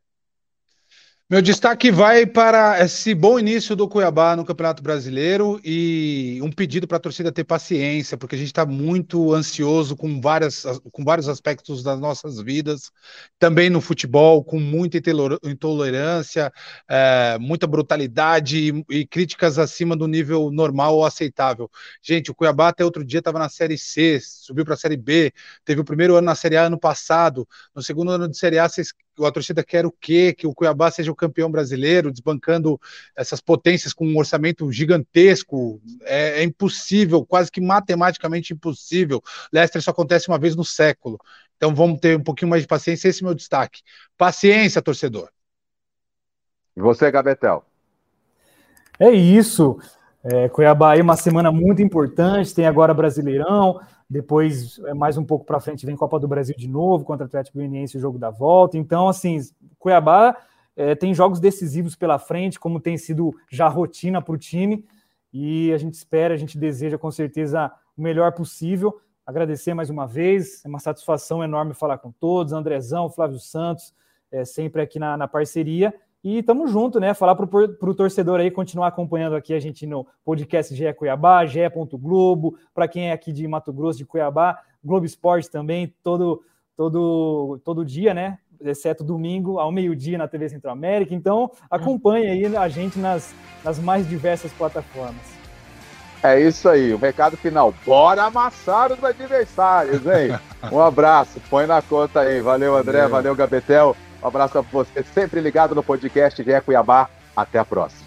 Meu destaque vai para esse bom início do Cuiabá no Campeonato Brasileiro e um pedido para a torcida ter paciência, porque a gente está muito ansioso com, várias, com vários aspectos das nossas vidas, também no futebol, com muita intolerância, é, muita brutalidade e, e, críticas acima do nível normal ou aceitável. Gente, o Cuiabá até outro dia estava na Série C, subiu para a Série B, teve o primeiro ano na Série A ano passado, no segundo ano de Série A vocês a torcida quer o quê? Que o Cuiabá seja o campeão brasileiro, desbancando essas potências com um orçamento gigantesco. É, é impossível, quase que matematicamente impossível. Leicester só acontece uma vez no século. Então vamos ter um pouquinho mais de paciência. Esse é o meu destaque. Paciência, torcedor. E você, Gabetel? É isso. É, Cuiabá aí uma semana muito importante, tem agora Brasileirão, depois, é, mais um pouco para frente, vem Copa do Brasil de novo contra o Atlético Goianiense, o jogo da volta. Então, assim, Cuiabá é, tem jogos decisivos pela frente, como tem sido já rotina para o time. E a gente espera, a gente deseja com certeza o melhor possível. Agradecer mais uma vez, é uma satisfação enorme falar com todos, Andrezão, Flávio Santos, é, sempre aqui na, na parceria. E estamos junto, né? Falar para o torcedor aí continuar acompanhando aqui a gente no podcast GE Cuiabá, GE. Globo, para quem é aqui de Mato Grosso, de Cuiabá, Globo Esporte também, todo, todo, todo dia, né? Exceto domingo, ao meio-dia na TV Centro América. Então, acompanhe aí a gente nas, nas mais diversas plataformas. É isso aí, o recado final. Bora amassar os adversários, hein? Um abraço, põe na conta aí. Valeu, André, valeu, valeu Gabetel. Um abraço para você, sempre ligado no podcast de Cuiabá. Até a próxima.